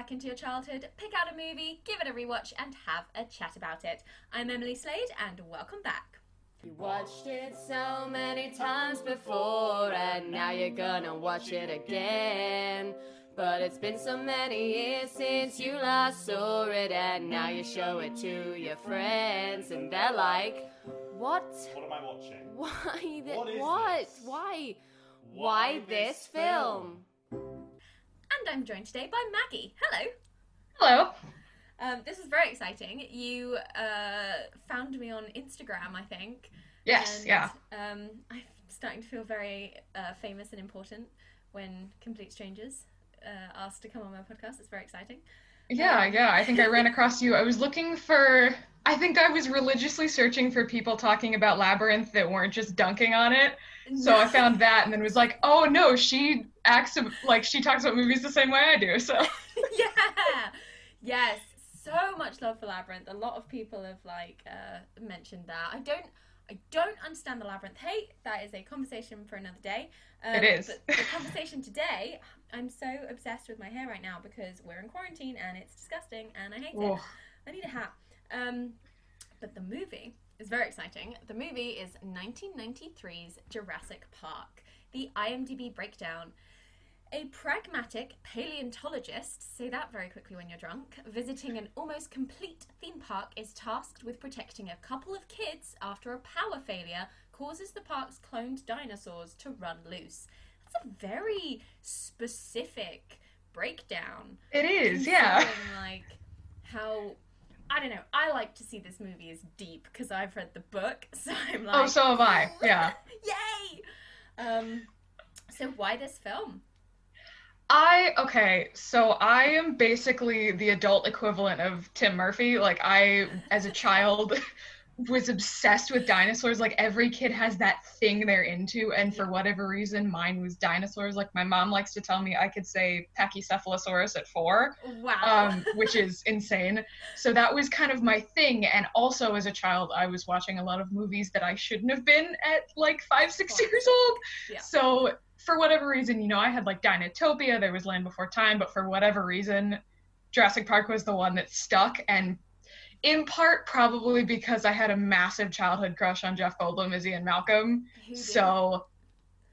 Back into your childhood, pick out a movie, give it a rewatch, and have a chat about it. I'm Emily Slade, and welcome back. You watched it so many times before, and now you're gonna watch it again. But it's been so many years since you last saw it, and now you show it to your friends, and they're like, What? What am I watching? Why? Th- What is what? this? Why? Why Why this this film? And I'm joined today by Maggie. Hello. Hello. Um, this is very exciting. You uh, found me on Instagram, I think. Yes, and, yeah. Um, I'm starting to feel very uh, famous and important when complete strangers uh, asked to come on my podcast. It's very exciting. Yeah, yeah. I think I ran across you. I was looking for I think I was religiously searching for people talking about Labyrinth that weren't just dunking on it. So I found that and then was like, "Oh no, she acts like she talks about movies the same way I do." So yeah. Yes. So much love for Labyrinth. A lot of people have like uh, mentioned that. I don't. I don't understand the labyrinth hate. That is a conversation for another day. Um, It is. But the conversation today, I'm so obsessed with my hair right now because we're in quarantine and it's disgusting and I hate it. I need a hat. Um, but the movie is very exciting. The movie is 1993's Jurassic Park. The IMDb breakdown. A pragmatic paleontologist, say that very quickly when you're drunk, visiting an almost complete theme park is tasked with protecting a couple of kids after a power failure causes the park's cloned dinosaurs to run loose. That's a very specific breakdown. it is, yeah. like how I don't know. I like to see this movie as deep because I've read the book, so I'm like, Oh, so have I. Yeah. yay! Um, so why this film? I okay, so I am basically the adult equivalent of Tim Murphy. Like I as a child was obsessed with dinosaurs. Like every kid has that thing they're into and for whatever reason mine was dinosaurs. Like my mom likes to tell me I could say Pachycephalosaurus at 4, Wow. um which is insane. So that was kind of my thing and also as a child I was watching a lot of movies that I shouldn't have been at like 5 6 Fine. years old. Yeah. So for whatever reason, you know, I had like Dinotopia, there was Land Before Time, but for whatever reason, Jurassic Park was the one that stuck. And in part, probably because I had a massive childhood crush on Jeff Goldblum as Ian Malcolm. So,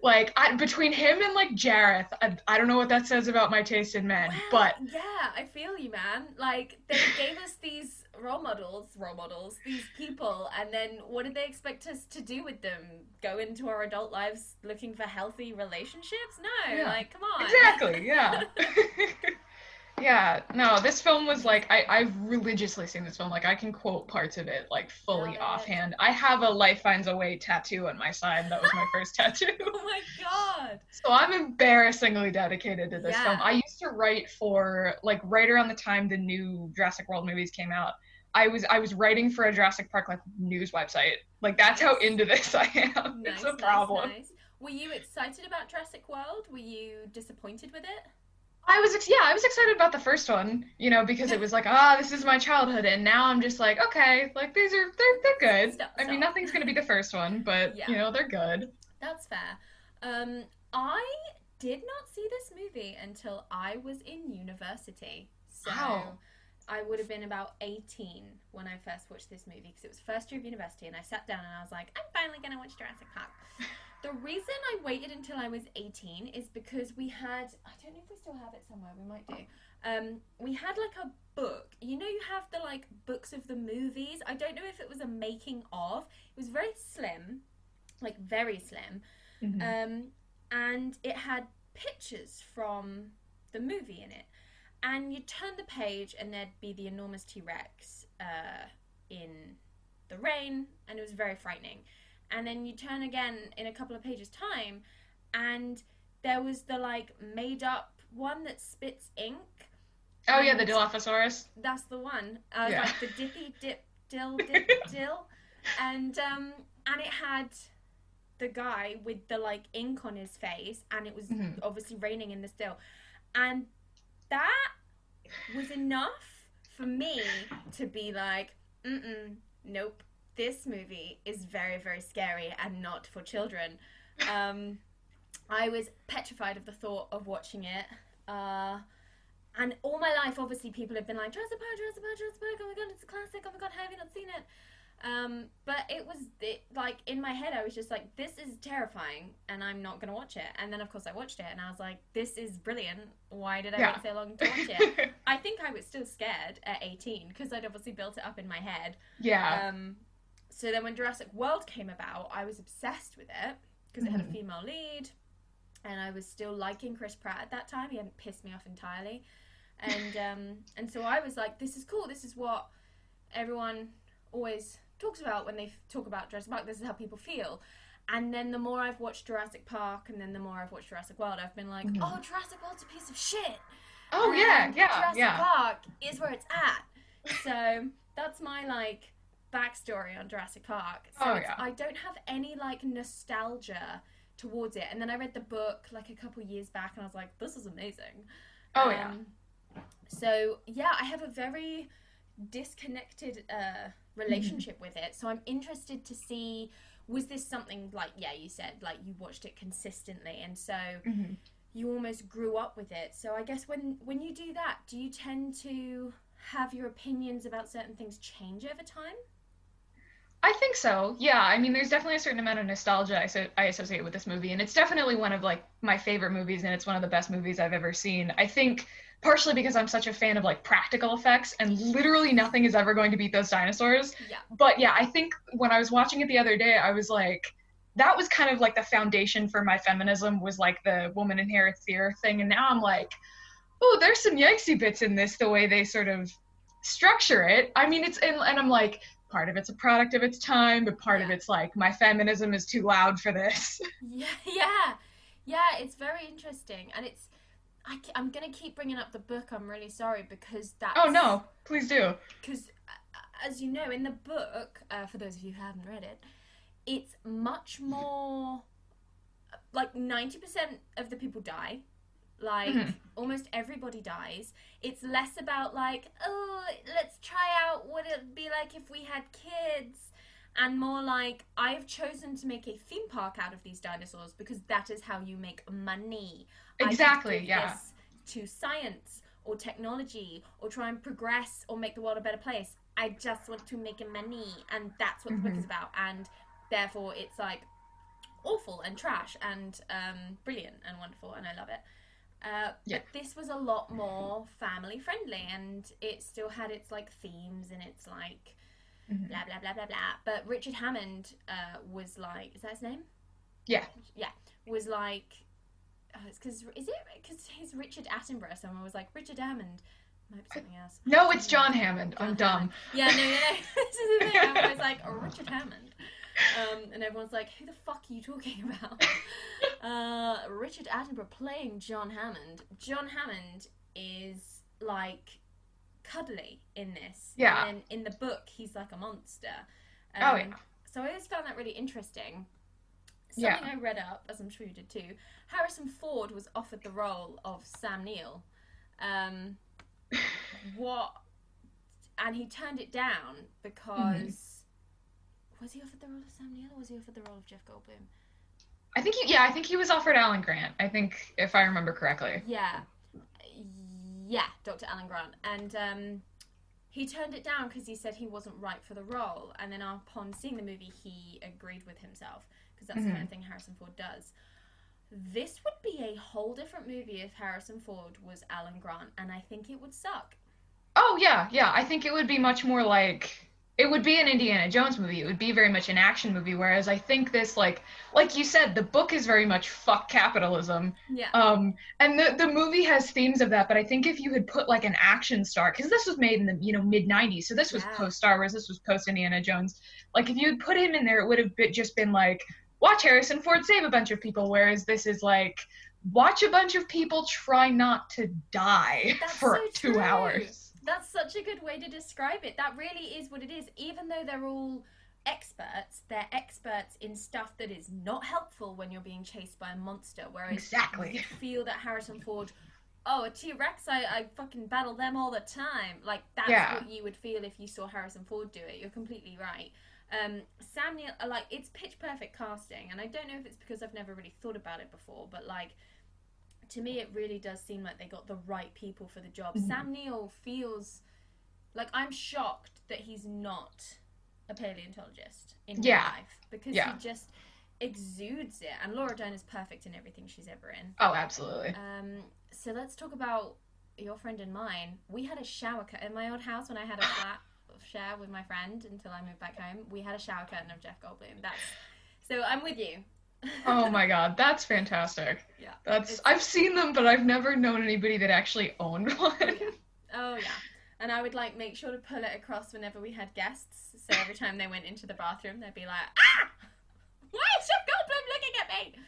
like, I, between him and like Jareth, I, I don't know what that says about my taste in men, but yeah, I feel you, man. Like they gave us these role models, role models, these people, and then what did they expect us to do with them? Go into our adult lives looking for healthy relationships? No, Yeah. like come on. exactly, yeah. yeah, no, this film was like, I, I've religiously seen this film. Like, I can quote parts of it, like, fully it. offhand. I have a Life Finds a Way tattoo on my side. That was my first tattoo. Oh my god. So I'm embarrassingly dedicated to this Yeah. film. I used to write for, like, right around the time the new Jurassic World movies came out. I was I was writing for a Jurassic Park like news website. Like that's how into this I am. Nice, it's a problem. nice. Were you excited about Jurassic World? Were you disappointed with it? I was ex- yeah, I was excited about the first one, you know, because it was like, ah, this is my childhood, and now I'm just like, okay, like these are they're they're good. Stop, I mean, nothing's gonna be the first one, but Yeah. you know, they're good. That's fair. Um, I did not see this movie until I was in university. So Wow. I would have been about 18 when I first watched this movie because it was first year of university and I sat down and I was like, I'm finally going to watch Jurassic Park. the reason I waited until I was 18 is because we had, I don't know if we still have it somewhere, we might do. Um, we had like a book. You know, you have the like books of the movies. I don't know if it was a making of. It was very slim, like very slim. Mhm. Um, and it had pictures from the movie in it. And you'd turn the page, and there'd be the enormous T Rex uh, in the rain, and it was very frightening. And then you turn again in a couple of pages' time, and there was the like made up one that spits ink. oh yeah, the Dilophosaurus. That's the one. Uh, Yeah. Like the dippy dip dill dip dill. and um, and it had the guy with the like ink on his face, and it was Mhm. obviously raining in the still, and that was enough for me to be like, mm nope, this movie is very very scary and not for children. Um, I was petrified of the thought of watching it. Uh, and all my life, obviously, people have been like, Jurassic Park, Jurassic Park, Jurassic Park, oh my god, it's a classic, oh my god, how have you not seen it? Um, but it was, it, like, in my head, I was just like, this is terrifying, and I'm not going to watch it. And then, of course, I watched it, and I was like, this is brilliant. Why did I Yeah. wait so long to watch it? I think I was still scared at 18, because I'd obviously built it up in my head. yeah. Um, so then when Jurassic World came about, I was obsessed with it because it had a Mhm. female lead, and I was still liking Chris Pratt at that time. He hadn't pissed me off entirely, and um, and so I was like, "This is cool. This is what everyone always talks about when they talk about Jurassic Park. This is how people feel." And then the more I've watched Jurassic Park, and then the more I've watched Jurassic World, I've been like, Mhm. "Oh, Jurassic World's a piece of shit." oh yeah, and yeah, Jurassic yeah. Park is where it's at. So that's my like backstory on Jurassic Park. So Oh, yeah. I don't have any like nostalgia towards it. And then I read the book like a couple years back, and I was like, this is amazing. Oh yeah. Um, So yeah, I have a very disconnected uh, relationship with it. So I'm interested to see was this something like yeah you said like you watched it consistently and so Mhm. you almost grew up with it. So I guess when when you do that, do you tend to have your opinions about certain things change over time? I think so. Yeah, I mean, there's definitely a certain amount of nostalgia I, so- I associate with this movie, and it's definitely one of like my favorite movies, and it's one of the best movies I've ever seen. I think partially because I'm such a fan of like practical effects, and literally nothing is ever going to beat those dinosaurs. Yeah. But yeah, I think when I was watching it the other day, I was like, that was kind of like the foundation for my feminism was like the woman inherits the earth thing, and now I'm like, oh, there's some yikesy bits in this, the way they sort of structure it. I mean, it's and, and I'm like part of it's a product of its time, but part of it's like my feminism is too loud for this. Yeah, yeah, yeah. It's very interesting, and it's. I, am gonna keep bringing up the book. I'm really sorry because that. oh no, please do. Because, as you know, in the book, uh, for those of you who haven't read it, it's much more. Like ninety percent of the people die. Like Mhm. almost everybody dies. It's less about like, oh, let's try out what it'd be like if we had kids, and more like I've chosen to make a theme park out of these dinosaurs because that is how you make money. Exactly, yeah. to science or technology or try and progress or make the world a better place. I just want to make money, and that's what the book is about. And therefore, it's like awful and trash and um, brilliant and wonderful, and I love it. Uh, Yeah. But this was a lot more family friendly, and it still had its like themes and its like Mhm. blah blah blah blah blah. But Richard Hammond uh, was like, is that his name? Yeah. Yeah, was like, oh, it's because is it because he's Richard Attenborough? Someone was like Richard Hammond. Might be something else. No, it's John Hammond. I'm John dumb. Yeah, no, no, no. this is the thing. I'm always like, oh, Richard Hammond. Um, and everyone's like, who the fuck are you talking about? uh, Richard Attenborough playing John Hammond. John Hammond is like cuddly in this. Yeah. And in the book, he's like a monster. Oh, Um, yeah. So I always found that really interesting. Yeah. Something I read up, as I'm sure you did too. Harrison Ford was offered the role of Sam Neill. Um, what? And he turned it down because was he offered the role of Sam Neill or was he offered the role of Jeff Goldblum? I think he, yeah, I think he was offered Alan Grant. I think if I remember correctly. Yeah, yeah, Dr. Alan Grant, and um, he turned it down because he said he wasn't right for the role. And then upon seeing the movie, he agreed with himself because that's the kind of thing Harrison Ford does. This would be a whole different movie if Harrison Ford was Alan Grant, and I think it would suck. Oh yeah, yeah. I think it would be much more like it would be an Indiana Jones movie. It would be very much an action movie. Whereas I think this, like, like you said, the book is very much fuck capitalism. Yeah. Um, and the the movie has themes of that. But I think if you had put like an action star, because this was made in the you know mid '90s, so this was Yeah. post Star Wars, this was post Indiana Jones. Like if you had put him in there, it would have been, just been like, watch Harrison Ford save a bunch of people. Whereas this is like. Watch a bunch of people try not to die That's for so two true. hours. That's such a good way to describe it. That really is what it is. Even though they're all experts. They're experts in stuff that is not helpful when you're being chased by a monster. Whereas Exactly. you feel that Harrison Ford, oh, a T Rex, I, I fucking battle them all the time. Like that's Yeah. what you would feel if you saw Harrison Ford do it. You're completely right. Um, Sam Neill, like it's pitch perfect casting, and I don't know if it's because I've never really thought about it before, but like to me, it really does seem like they got the right people for the job. Mhm. Sam Neill feels like I'm shocked that he's not a paleontologist in Yeah. real life because Yeah. he just exudes it. And Laura Dern is perfect in everything she's ever in. Oh, absolutely. Um, so let's talk about your friend and mine. We had a shower curtain in my old house when I had a flat share with my friend until I moved back home. We had a shower curtain of Jeff Goldblum. That's so I'm with you. Oh my god, that's fantastic. Yeah. That's I've seen them, but I've never known anybody that actually owned one. yeah. Oh yeah. And I would like make sure to pull it across whenever we had guests. So every time they went into the bathroom, they'd be like, "Ah, why is Jeff Goldblum looking at me?"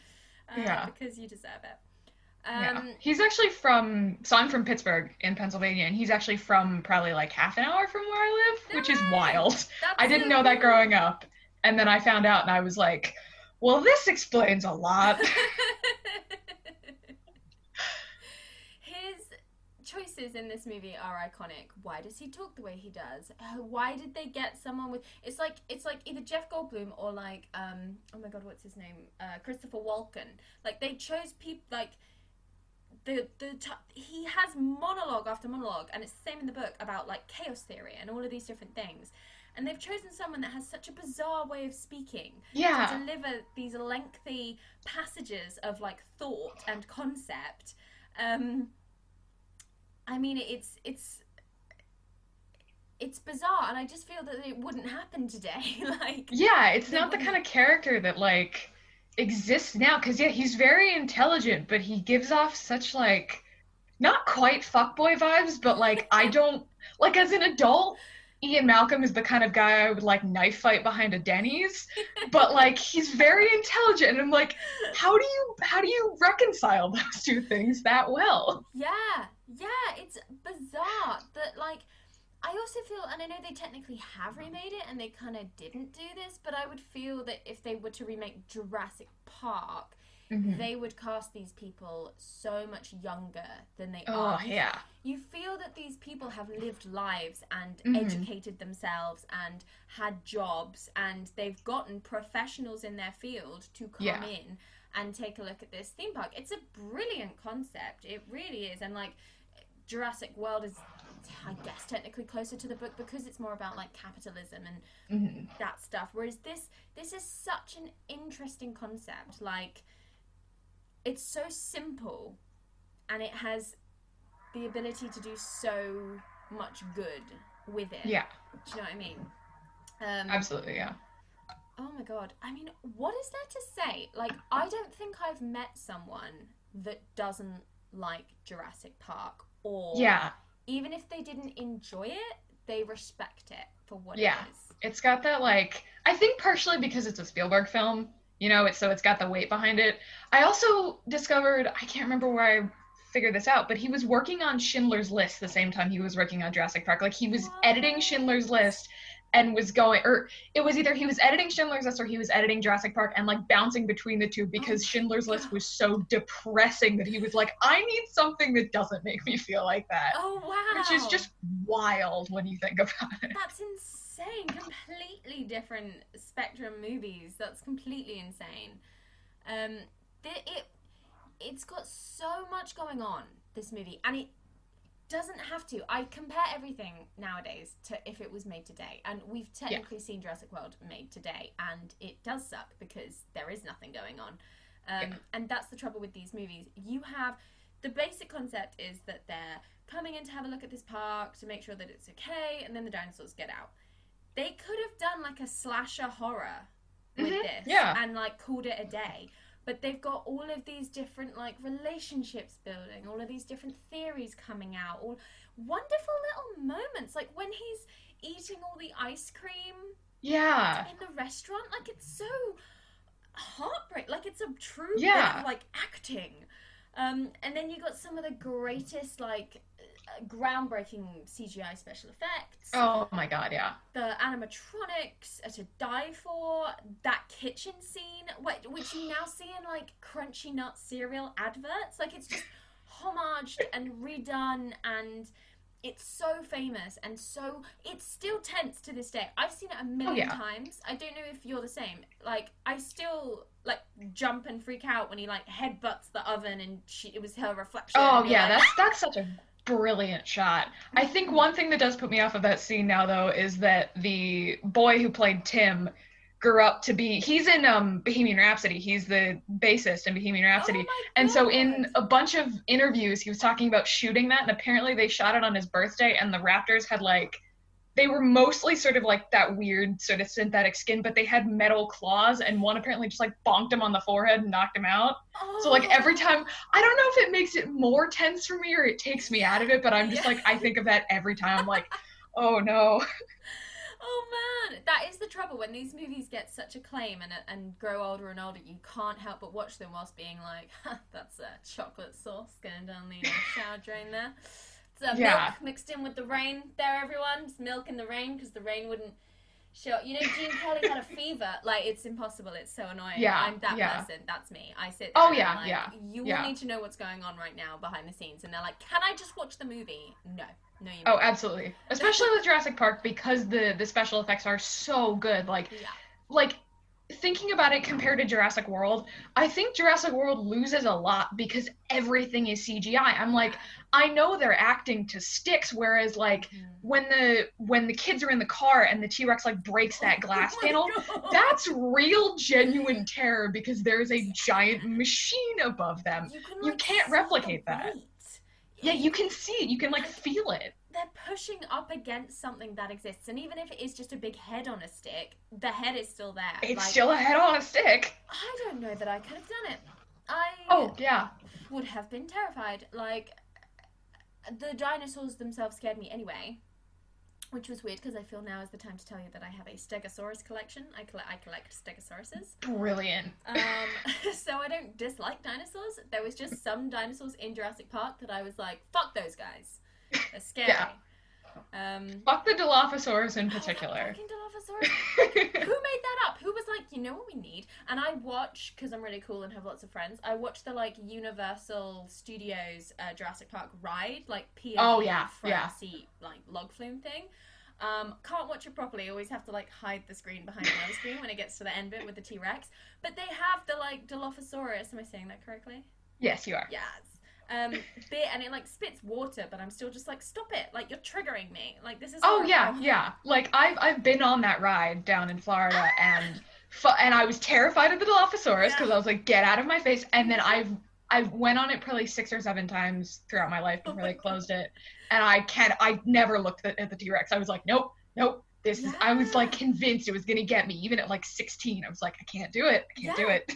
Uh, Yeah. Because you deserve it. yeah. Um, He's actually from so I'm from Pittsburgh in Pennsylvania and he's actually from probably like half an hour from where I live, which is wild. that's I didn't so know that growing up. And then I found out and I was like, well, this explains a lot. His choices in this movie are iconic. Why does he talk the way he does? Uh, Why did they get someone with? It's like it's like either Jeff Goldblum or like um oh my god what's his name uh, Christopher Walken. Like they chose people like the the t- he has monologue after monologue and it's the same in the book about like chaos theory and all of these different things. And they've chosen someone that has such a bizarre way of speaking to yeah. deliver these lengthy passages of like thought and concept. Um, I mean, it's it's it's bizarre, and I just feel that it wouldn't happen today. like, Yeah, it's not the wouldn't- kind of character that like exists now cuz yeah, he's very intelligent, but he gives off such like not quite fuckboy vibes, but like I don't like as an adult Ian Malcolm is the kind of guy I would like knife fight behind a Denny's, but like he's very intelligent and I'm like how do you how do you reconcile those two things that well? yeah, yeah, it's bizarre that like. I also feel, and I know they technically have remade it, and they kind of didn't do this, but I would feel that if they were to remake Jurassic Park, Mhm. they would cast these people so much younger than they Oh, are. Yeah. you feel that these people have lived lives and Mhm. educated themselves and had jobs and they've gotten professionals in their field to come Yeah. in and take a look at this theme park. It's a brilliant concept. It really is. And like Jurassic World is I guess technically closer to the book because it's more about like capitalism and Mhm. that stuff. Whereas this this is such an interesting concept. Like it's so simple and it has the ability to do so much good with it. Yeah, Do you know what I mean? Um, absolutely, yeah. oh my god. I mean, what is there to say? Like, I don't think I've met someone that doesn't like Jurassic Park or Yeah. even if they didn't enjoy it, they respect it for what Yeah. it is. It's got that like I think partially because it's a Spielberg film, you know, it's so it's got the weight behind it. I also discovered I can't remember where I figured this out, but he was working on Schindler's List the same time he was working on Jurassic Park. Like he was editing Schindler's List and was going or it was either he was editing Schindler's List or he was editing Jurassic Park and like bouncing between the two because Oh Schindler's List was so depressing that he was like I need something that doesn't make me feel like that. Oh wow. Which is just wild when you think about it. That's insane. Completely different spectrum movies. That's completely insane. Um, it it's got so much going on. This movie, and it doesn't have to. I compare everything nowadays to if it was made today, and we've technically seen Jurassic World made today, and it does suck because there is nothing going on. Um, Yeah. And that's the trouble with these movies. You have the basic concept is that they're coming in to have a look at this park to make sure that it's okay, and then the dinosaurs get out. They could have done like a slasher horror with Mhm, this, yeah. and like called it a day. But they've got all of these different like relationships building, all of these different theories coming out, all wonderful little moments, like when he's eating all the ice cream Yeah. in the restaurant. Like it's so heartbreak. Like it's a true bit Yeah. of like acting. Um, and then you got some of the greatest like groundbreaking CGI special effects. Oh my god, yeah. The animatronics are to die for. That kitchen scene, wh- which you now see in like Crunchy Nut cereal adverts, like it's just homaged and redone and it's so famous and so it's still tense to this day. I've seen it a million yeah. times. I don't know if you're the same. Like I still like jump and freak out when he like headbutts the oven and she, it was her reflection. Oh yeah, like, that's that's such a brilliant shot. I think one thing that does put me off of that scene now though is that the boy who played Tim grew up to be he's in um Bohemian Rhapsody. He's the bassist in Bohemian Rhapsody. Oh and so in a bunch of interviews he was talking about shooting that and apparently they shot it on his birthday and the Raptors had like they were mostly sort of like that weird sort of synthetic skin, but they had metal claws, and one apparently just like bonked him on the forehead and knocked him out. So like every Oh. time, I don't know if it makes it more tense for me or it takes me out of it, but I'm just Yeah. like I think of that every time. I'm like, oh no. Oh man, that is the trouble when these movies get such acclaim and and grow older and older. You can't help but watch them whilst being like, "That's a chocolate sauce going down the uh, shower drain there." Uh, Yeah. milk mixed in with the rain. There, everyone, it's milk in the rain because the rain wouldn't show. You know, Gene Kelly had a fever. Like it's impossible. It's so annoying. Yeah, I'm that yeah. person. That's me. I sit. Oh, yeah, like, yeah, You yeah. need to know what's going on right now behind the scenes, and they're like, "Can I just watch the movie?" No, no, you. Oh, absolutely. Especially with Jurassic Park because the the special effects are so good. Like yeah. like thinking about it compared to Jurassic World, I think Jurassic World loses a lot because everything is CGI. I'm like, I know they're acting to sticks, whereas like when the when the kids are in the car and the T-Rex like breaks that oh glass Oh panel, God. that's real genuine terror because there's a giant machine above them. You, can, You like, can't replicate that. Yeah, you can see it. You can like feel it. They're pushing up against something that exists, and even if it is just a big head on a stick, the head is still there. It's Like, still a head on a stick. I don't know that I could have done it. I Oh, yeah. would have been terrified. Like the dinosaurs themselves scared me anyway, which was weird because I feel now is the time to tell you that I have a Stegosaurus collection. I collect I collect Stegosauruses. Brilliant. Um, so I don't dislike dinosaurs. There was just some dinosaurs in Jurassic Park that I was like, fuck those guys. They're scary. Yeah. Um, Fuck the Dilophosaurus in oh, particular. fucking Dilophosaurus. Who made that up? Who was like, you know what we need? And I watch because I'm really cool and have lots of friends. I watch the like Universal Studios uh, Jurassic Park ride, like POV Oh, yeah, front yeah. seat like log flume thing. Um, can't watch it properly. Always have to like hide the screen behind another screen when it gets to the end bit with the T Rex. But they have the like Dilophosaurus. Am I saying that correctly? yes, you are. Yes. Um, bit and it like spits water, but I'm still just like, stop it! Like you're triggering me. Like this is. Oh yeah, yeah. Like I've I've been on that ride down in Florida and fu- and I was terrified of the Dilophosaurus because Yeah. I was like, get out of my face. And then I've I went on it probably six or seven times throughout my life Oh before my they closed it. And I can't. I never looked at, the T Rex. I was like, nope, nope. This is. I was like convinced it was gonna get me. Even at like 16, I was like, I can't do it. I can't do it.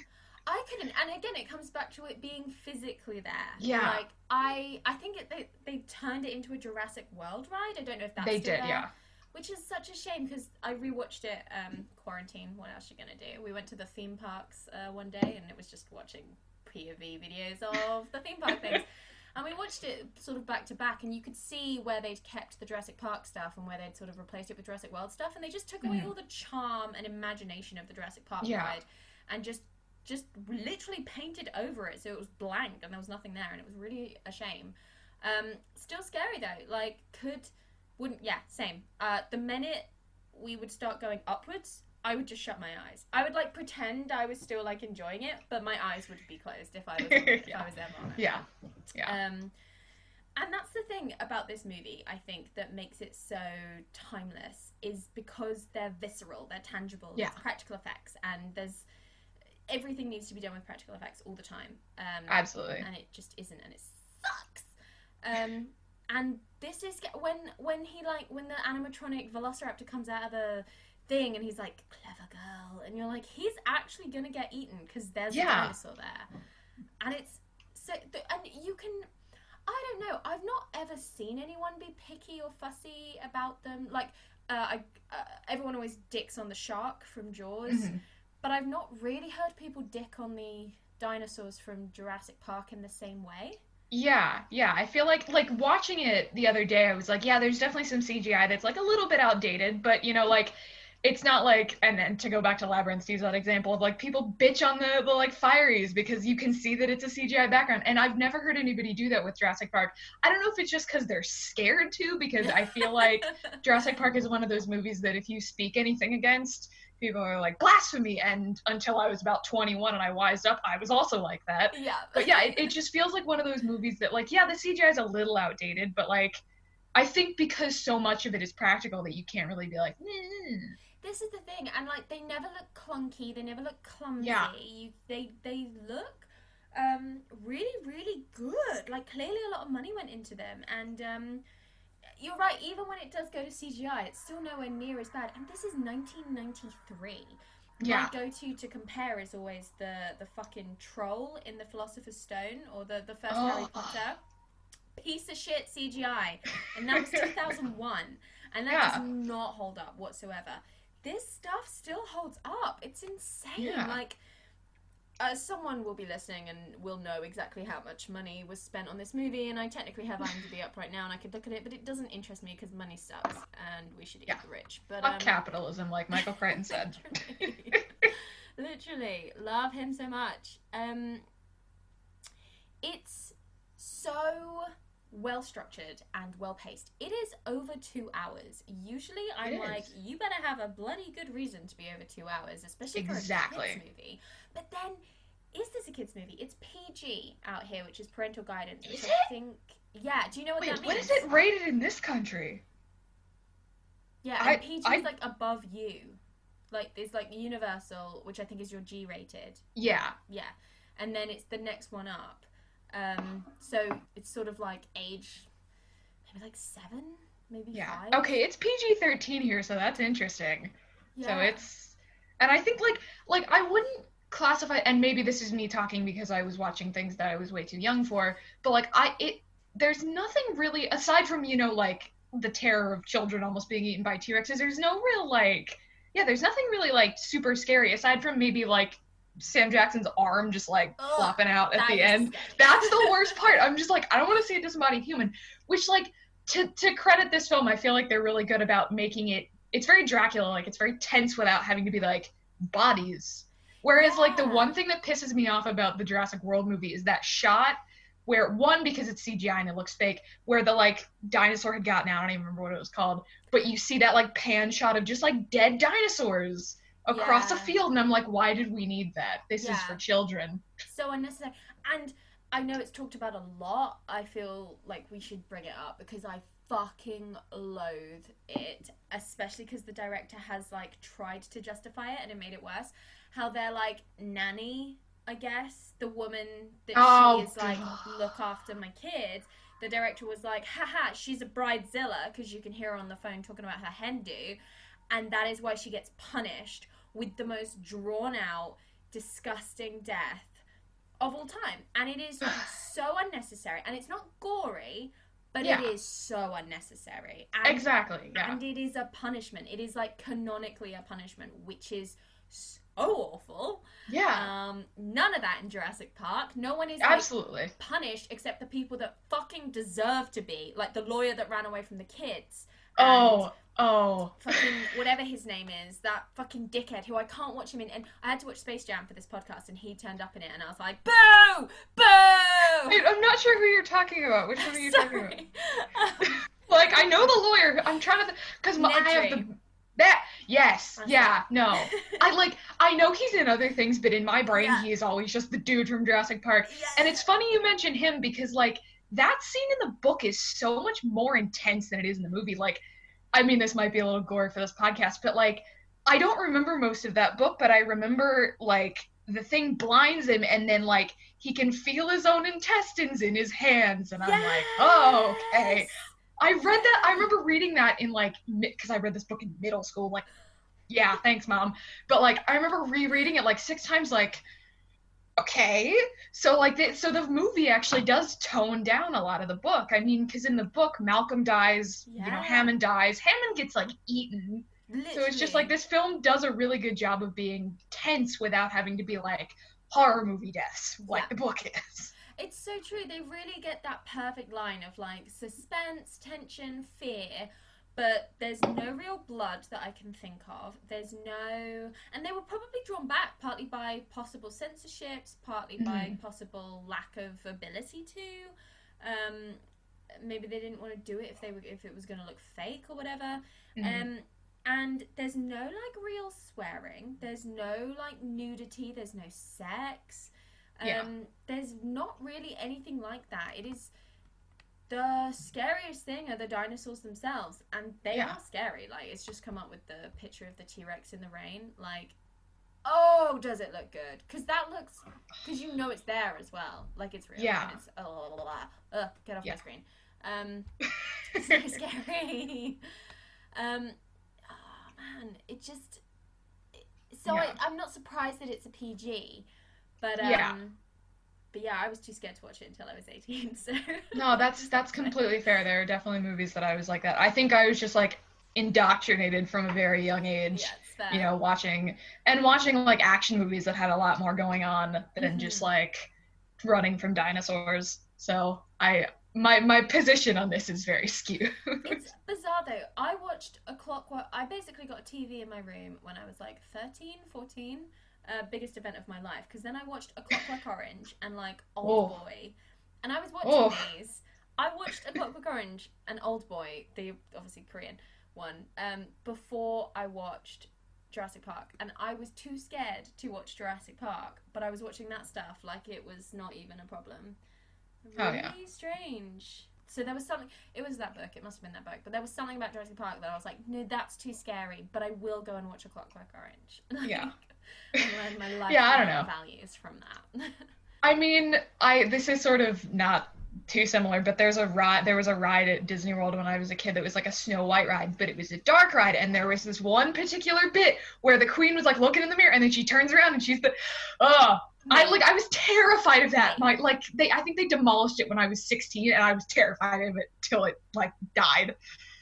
I couldn't, and again, it comes back to it being physically there. Yeah. Like I, I think it, they they turned it into a Jurassic World ride. I don't know if that's they did, there, yeah. Which is such a shame because I rewatched it. Um, quarantine. What else are you gonna do? We went to the theme parks uh, one day, and it was just watching POV videos of the theme park things. And we watched it sort of back to back, and you could see where they'd kept the Jurassic Park stuff and where they'd sort of replaced it with Jurassic World stuff, and they just took away Mhm. all the charm and imagination of the Jurassic Park Yeah. ride, and just just literally painted over it so it was blank and there was nothing there, and it was really a shame. Um, still scary though. Like, could wouldn't yeah, same. Uh, the minute we would start going upwards, I would just shut my eyes. I would like pretend I was still like enjoying it, but my eyes would be closed if I was if Yeah. I was ever on it. Yeah. Yeah. Um, and that's the thing about this movie, I think, that makes it so timeless is because they're visceral, they're tangible, Yeah. practical effects, and there's everything needs to be done with practical effects all the time. Um, Absolutely. and it just isn't, and it sucks. Um, and this is when when he like when the animatronic Velociraptor comes out of the thing, and he's like, "Clever girl," and you're like, he's actually gonna get eaten because there's Yeah. a dinosaur there, and it's so th- and you can. I don't know. I've not ever seen anyone be picky or fussy about them. Like, uh, I, uh, everyone always dicks on the shark from Jaws, Mhm. but I've not really heard people dick on the dinosaurs from Jurassic Park in the same way. Yeah, yeah. I feel like like watching it the other day, I was like, yeah, there's definitely some CGI that's like a little bit outdated, but you know, like it's not like and then to go back to Labyrinth, to use that example of like people bitch on the the like fireys because you can see that it's a CGI background. And I've never heard anybody do that with Jurassic Park. I don't know if it's just because they're scared to, because I feel like Jurassic Park is one of those movies that if you speak anything against, people are like blasphemy. And until I was about 21 and I wised up, I was also like that. yeah. But yeah, it, it just feels like one of those movies that like, yeah, the CGI is a little outdated, but like I think because so much of it is practical that you can't really be like, "Mm." This is the thing, and like they never look clunky, they never look clumsy. Yeah. They they look um really really good. Like clearly a lot of money went into them, and um you're right. Even when it does go to CGI, it's still nowhere near as bad. And this is 1993. yeah, My go-to to compare is always the the fucking troll in the Philosopher's Stone or the the first oh. Harry Oh. Potter. Piece of shit CGI, and that was 2001, and that Yeah. does not hold up whatsoever. This stuff still holds up. It's insane. Yeah. Like. Uh, someone will be listening and will know exactly how much money was spent on this movie, and I technically have IMDb up right now, and I could look at it, but it doesn't interest me because money sucks, and we should eat Yeah. the rich. But um, capitalism, like Michael Crichton said. Literally. Literally, love him so much. Um, it's so well structured and well paced. It is over two hours. Usually, I'm like, you better have a bloody good reason to be over two hours, especially for a kids movie. But then, is this a kids movie? It's PG out here, which is parental guidance, which Is I it? think. Yeah, do you know what Wait, that means? what is it rated in this country? Yeah, I- and PG I- is like above you. Like there's like Universal, which I think is your G rated. Yeah, Yeah, and then it's the next one up. Um, so it's sort of like age, maybe like seven, maybe yeah. five. Okay, it's PG thirteen here, so that's interesting. Yeah. So it's, and I think like like I wouldn't classify, and maybe this is me talking because I was watching things that I was way too young for, but like I it there's nothing really aside from you know like the terror of children almost being eaten by T Rexes. There's no real like yeah, there's nothing really like super scary aside from maybe like Sam Jackson's arm just like Ugh, flopping out at the end. scary. That's the worst part. I'm just like, I don't want to see a disembodied human. Which, like, to to credit this film, I feel like they're really good about making it. It's very Dracula, like it's very tense without having to be like bodies. Whereas, like, the one thing that pisses me off about the Jurassic World movie is that shot where one because it's CGI and it looks fake, where the like dinosaur had gotten out. I don't even remember what it was called, but you see that like pan shot of just like dead dinosaurs across a field, and I'm like, why did we need that? This is for children. so unnecessary. And I know it's talked about a lot. I feel like we should bring it up because I fucking loathe it, especially because the director has like tried to justify it and it made it worse. How they're like nanny, I guess, the woman that Oh, she is like God. look after my kids. The director was like, haha, she's a bridezilla because you can hear her on the phone talking about her hen do, and that is why she gets punished with the most drawn out, disgusting death of all time. And it is so unnecessary. And it's not gory, but Yeah. it is so unnecessary. And, Exactly. Yeah. And it is a punishment. It is like canonically a punishment, which is so awful. Yeah. Um, none of that in Jurassic Park. No one is like, Absolutely. punished except the people that fucking deserve to be, like the lawyer that ran away from the kids. Oh, oh. fucking whatever his name is, that fucking dickhead who I can't watch him in. And I had to watch Space Jam for this podcast, and he turned up in it, and I was like, boo, boo. Wait, I'm not sure who you're talking about. Which one are you talking about? Like, I know the lawyer. I'm trying to, because I have the that. Yes. That's Yeah. No. I like. I know he's in other things, but in my brain, Yeah. he is always just the dude from Jurassic Park. Yes. And it's funny you mention him because like that scene in the book is so much more intense than it is in the movie. Like, I mean, this might be a little gore for this podcast, but like, I don't remember most of that book, but I remember like the thing blinds him, and then like he can feel his own intestines in his hands, and I'm like, oh, okay. I read that. I remember reading that in like because I read this book in middle school. Like, yeah, thanks, mom. But like, I remember rereading it like six times. Like, okay, so like, the, so the movie actually does tone down a lot of the book. I mean, because in the book, Malcolm dies. You know, Hammond dies. Hammond gets like eaten. So it's just like this film does a really good job of being tense without having to be like horror movie deaths like Yeah. the book is. It's so true. They really get that perfect line of like suspense, tension, fear, but there's no real blood that I can think of. There's no, and they were probably drawn back partly by possible censorships, partly by Mhm. possible lack of ability to. Um, maybe they didn't want to do it if they were if it was going to look fake or whatever. Mhm. Um, and there's no like real swearing. There's no like nudity. There's no sex. Um, Yeah. There's not really anything like that. It is the scariest thing are the dinosaurs themselves, and they Yeah. are scary. Like it's just come up with the picture of the T Rex in the rain. Like, oh, does it look good? Because that looks, because you know it's there as well. Like it's real. Yeah. And it's oh, blah, blah, blah. Ugh, get off Yeah. my screen. Um, so scary. Um, oh man, it just. So Yeah. I, I'm not surprised that it's a PG, but um, Yeah. But yeah, I was too scared to watch it until I was 18. So No, that's that's completely fair. There are definitely movies that I was like that. I think I was just like indoctrinated from a very young age. yeah. You know, watching and watching like action movies that had a lot more going on than just Mhm. like running from dinosaurs. So I my my position on this is very skewed. It's bizarre though. I watched a clockwork. I basically got a TV in my room when I was like 13, 14. Uh, biggest event of my life. Because then I watched a Clockwork Orange and like Old Oh. Boy, and I was watching Oh. these. I watched a Clockwork Orange and Old Boy, the obviously Korean one, um, before I watched Jurassic Park, and I was too scared to watch Jurassic Park. But I was watching that stuff like it was not even a problem. Oh, yeah. strange. So there was something. It was that book. It must have been that book. But there was something about Jurassic Park that I was like, no, that's too scary. But I will go and watch A Clockwork Orange. Yeah. And learn my life Yeah, I don't know. values from that. I mean, I this is sort of not too similar, but there's a ride. There was a ride at Disney World when I was a kid that was like a Snow White ride, but it was a dark ride, and there was this one particular bit where the Queen was like looking in the mirror, and then she turns around and she's the, oh, I mm-hmm. like I was terrified of that. My like they, I think they demolished it when I was 16, and I was terrified of it till it like died.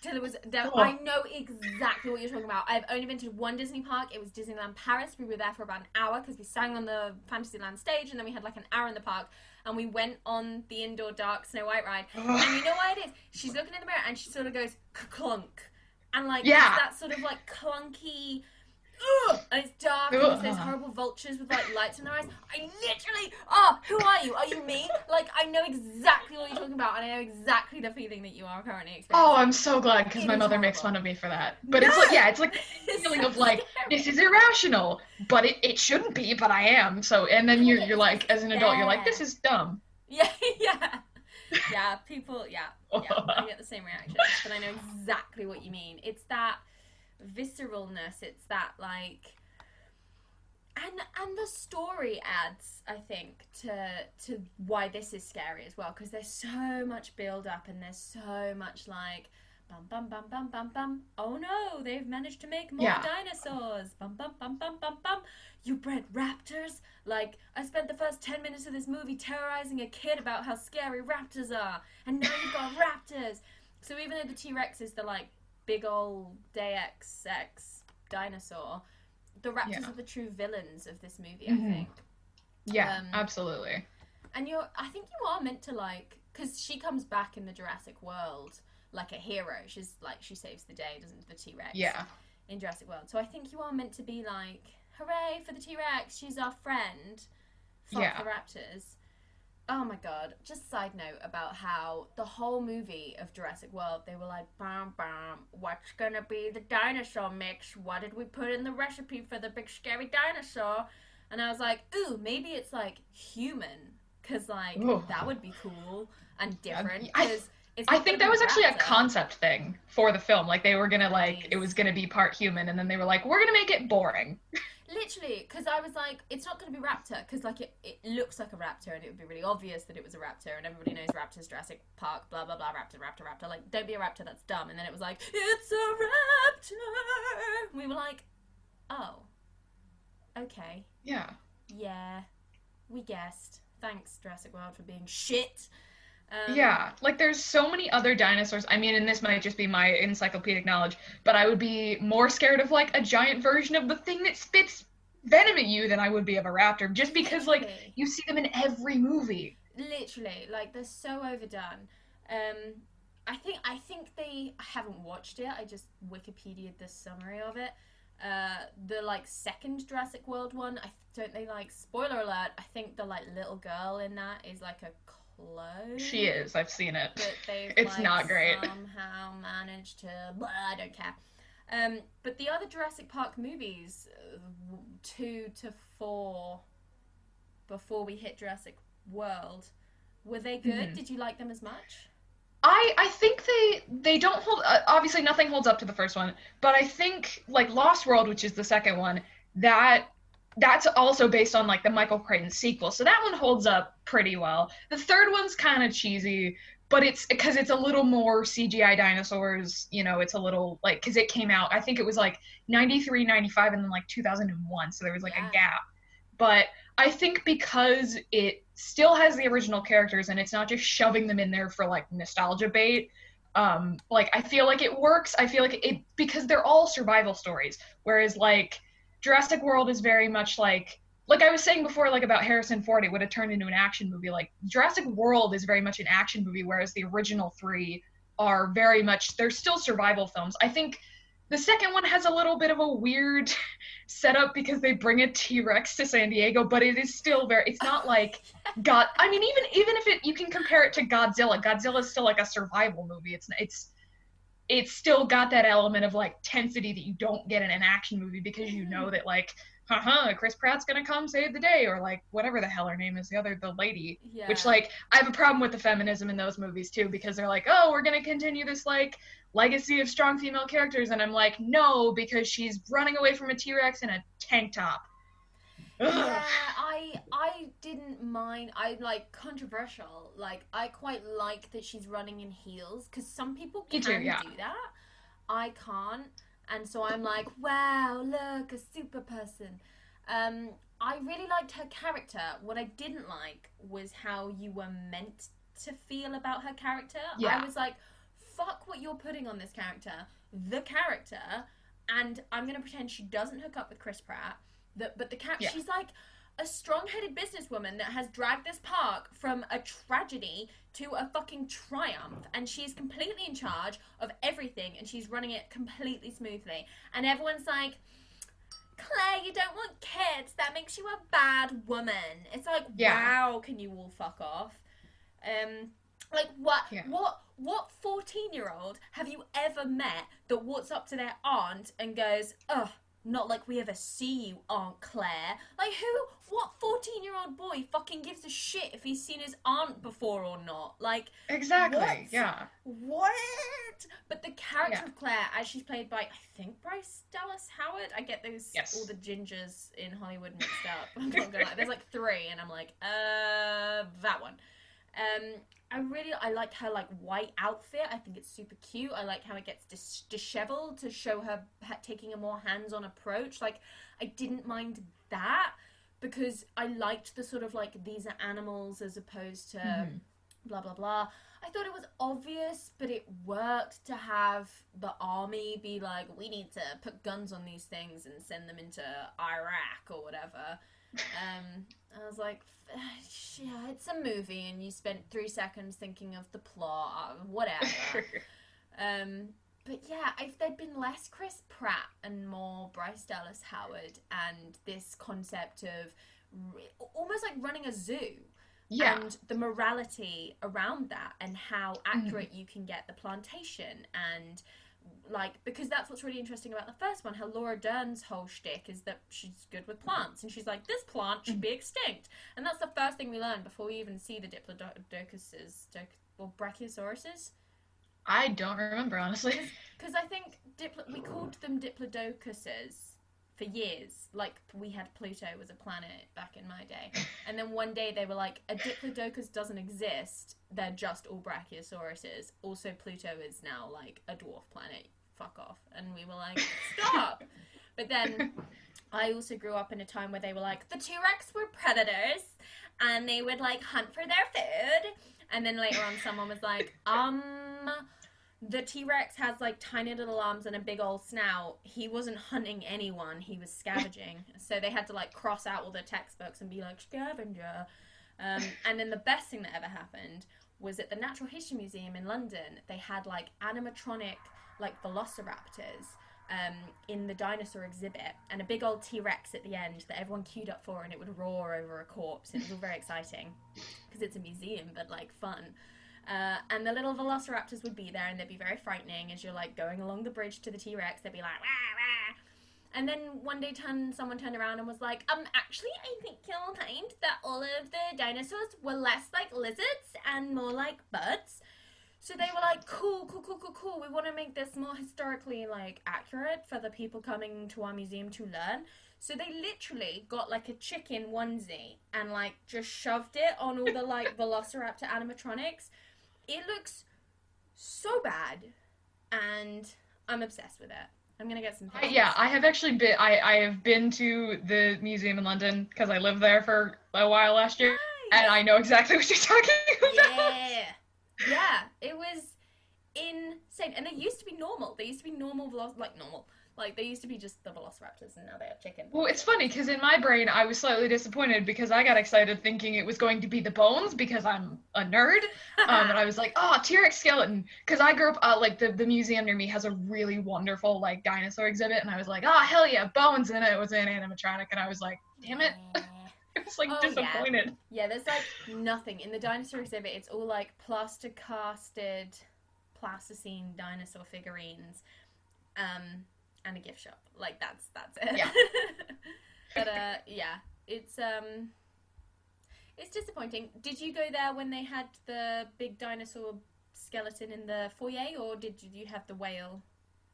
Till it was, there, Oh. I know exactly what you're talking about. I've only been to one Disney park. It was Disneyland Paris. We were there for about an hour because we sang on the Fantasyland stage, and then we had like an hour in the park. And we went on the indoor dark Snow White ride. And you know why it is? She's looking in the mirror and she sort of goes clunk, and like Yeah. that sort of like clunky. Ugh, and it's dark, and there's those horrible vultures with like lights in their eyes. I literally, oh, who are you? Are you me? Like, I know exactly what you're talking about, and I know exactly the feeling that you are currently experiencing. Oh, I'm so glad because my mother makes fun of me for that. But it's like yeah, it's like It's feeling so of like scary. this is irrational, but it, it shouldn't be, but I am. So and then you're you're like as an adult, you're like this is dumb. Yeah, yeah. Yeah, people, yeah, yeah. I get the same reaction, but I know exactly what you mean. It's that visceralness, it's that like and and the story adds i think to to why this is scary as well because there's so much build up and there's so much like bum bum bum bum bum bum. Oh no they've managed to make more Yeah. dinosaurs. Bum bum bum bum bum bum. You bred raptors? Like i spent the first 10 minutes of this movie terrorizing a kid about how scary raptors are and now you've got raptors. So even though the t-rex is the like big old deus ex dinosaur the raptors Yeah. are the true villains of this movie Mhm. i think Yeah, Um, absolutely. and you're i think you are meant to like because she comes back in the jurassic world like a hero she's like she saves the day doesn't the t-rex Yeah. in jurassic world so i think you are meant to be like hooray for the t-rex she's our friend fuck Yeah. the raptors oh my god just side note about how the whole movie of jurassic world they were like bam bam what's gonna be the dinosaur mix what did we put in the recipe for the big scary dinosaur and i was like ooh maybe it's like human because like Ooh. that would be cool and different I- it's I think that was actually a concept thing for the film. Like they were gonna like it was gonna be part human, and then they were like, we're gonna make it boring. Literally, because I was like, it's not going to be raptor, because like it, it looks like a raptor, and it would be really obvious that it was a raptor, and everybody knows raptors, Jurassic Park, blah blah blah, raptor, raptor, raptor. Like, don't be a raptor, that's dumb. And then it was like, it's a raptor. We were like, oh, okay, Yeah. yeah, we guessed. Thanks, Jurassic World, for being shit. Um, Yeah, like there's so many other dinosaurs. I mean, and this might just be my encyclopedic knowledge, but I would be more scared of like a giant version of the thing that spits venom at you than I would be of a raptor, just because like you see them in every movie. literally like they're so overdone. Um, I think I think they I haven't watched it. I just Wikipedia'd the summary of it. Uh, the like second Jurassic World one, I don't they like spoiler alert. I think the like little girl in that is like a She is. I've seen it. But they've It's like, not great. somehow managed to. Blah, I don't care. Um, but the other Jurassic Park movies, uh, two to four, before we hit Jurassic World, were they good? Mhm. Did you like them as much? I I think they they don't hold. Uh, obviously, nothing holds up to the first one, but I think like Lost World, which is the second one, that that's also based on like the Michael Crichton sequel, so that one holds up pretty well. The third one's kind of cheesy, but it's because it's a little more CGI dinosaurs. You know, it's a little like because it came out. I think it was like 93, 95, and then like 2001, so there was like Yeah. a gap. But I think because it still has the original characters and it's not just shoving them in there for like nostalgia bait. Um, like I feel like it works. I feel like it because they're all survival stories. Whereas like Jurassic World is very much like like I was saying before, like about Harrison Ford, it would have turned into an action movie. Like Jurassic World is very much an action movie, whereas the original three are very much they're still survival films. I think the second one has a little bit of a weird setup because they bring a T-Rex to San Diego, but it is still very it's not like God I mean even even if it you can compare it to Godzilla, Godzilla is still like a survival movie. It's it's it's still got that element of like tensity that you don't get in an action movie because you know that like haha Chris Pratt's gonna come save the day or like whatever the hell her name is the other the lady Yeah. which like I have a problem with the feminism in those movies too because they're like, oh, we're gonna continue this like legacy of strong female characters, and I'm like, no, because she's running away from a T Rex in a tank top. Yeah, I I didn't mind. I like controversial. Like I quite like that she's running in heels because some people can too, yeah. do that. I can't, and so I'm like, wow, look, a super person. Um, I really liked her character. What I didn't like was how you were meant to feel about her character. Yeah. I was like, fuck what you're putting on this character, the character, and I'm gonna pretend she doesn't hook up with Chris Pratt. That, but the character, Yeah. she's like a strong-headed businesswoman that has dragged this park from a tragedy to a fucking triumph, and she's completely in charge of everything, and she's running it completely smoothly. And everyone's like, Claire, you don't want kids. That makes you a bad woman. It's like, Yeah. wow, can you all fuck off? Um, like what? Yeah. What? What fourteen-year-old have you ever met that walks up to their aunt and goes, "Ugh, not like we ever see you, Aunt Claire." Like who? What fourteen-year-old boy fucking gives a shit if he's seen his aunt before or not? Like Exactly. What? Yeah. what? But the character Yeah. of Claire, as she's played by, I think Bryce Dallas Howard. I get those Yes. all the gingers in Hollywood mixed up. I'm not gonna lie. There's like three, and I'm like, uh, that one. Um, I really I like her like white outfit. I think it's super cute. I like how it gets dis- disheveled to show her ha- taking a more hands-on approach. Like I didn't mind that because I liked the sort of like these are animals as opposed to Mhm. blah blah blah. I thought it was obvious, but it worked to have the army be like, we need to put guns on these things and send them into Iraq or whatever. Um, I was like, yeah, it's a movie, and you spent three seconds thinking of the plot, whatever. um, but yeah, if there'd been less Chris Pratt and more Bryce Dallas Howard, and this concept of re- almost like running a zoo yeah. and the morality around that and how accurate you can get the plantation and like because that's what's really interesting about the first one how Laura Dern's whole shtick is that she's good with plants and she's like this plant should be extinct. And that's the first thing we learn before we even see the diplodocuses doc, or brachiosauruses I don't remember honestly. because I think diplo- we called them diplodocuses for years. Like we had Pluto was a planet back in my day, and then one day they were like, a diplodocus doesn't exist. They're just all brachiosauruses. Also, Pluto is now like a dwarf planet. Fuck off. And we were like, stop. but then I also grew up in a time where they were like, the T Rex were predators, and they would like hunt for their food. And then later on, someone was like, um, the T Rex has like tiny little arms and a big old snout. He wasn't hunting anyone, he was scavenging. so they had to like cross out all the textbooks and be like, scavenger. Um, and then the best thing that ever happened was at the Natural History Museum in London. They had like animatronic like velociraptors um, in the dinosaur exhibit, and a big old T Rex at the end that everyone queued up for, and it would roar over a corpse. It was all very exciting because it's a museum, but like fun. Uh, and the little velociraptors would be there, and they'd be very frightening as you're like going along the bridge to the T Rex. They'd be like, wah, wah. And then one day, turn, someone turned around and was like, um, actually, I think you'll find that all of the dinosaurs were less like lizards and more like birds. So they were like, cool, cool, cool, cool, cool. We want to make this more historically like accurate for the people coming to our museum to learn. So they literally got like a chicken onesie and like just shoved it on all the like Velociraptor animatronics. It looks so bad, and I'm obsessed with it. I'm gonna get some. I, yeah, I have actually been. I I have been to the museum in London because I lived there for a while last year, and I know exactly what you're talking about. Yeah, yeah, it was insane, and they used to be normal. They used to be normal, veloc- like normal. Like they used to be just the Velociraptors, and now they have chicken. Well, it's funny because in my brain I was slightly disappointed because I got excited thinking it was going to be the bones because I'm a nerd, um, and I was like, oh, T-Rex skeleton, because I grew up uh, like the the museum near me has a really wonderful like dinosaur exhibit, and I was like, oh hell yeah, bones, and it was an animatronic, and I was like, damn it, I was like Oh, yeah. disappointed. Yeah, there's like nothing in the dinosaur exhibit. It's all like plaster casted, plasticine dinosaur figurines, um, and a gift shop. Like that's that's it. Yeah. but uh, yeah, it's um, it's disappointing. Did you go there when they had the big dinosaur skeleton in the foyer, or did you have the whale?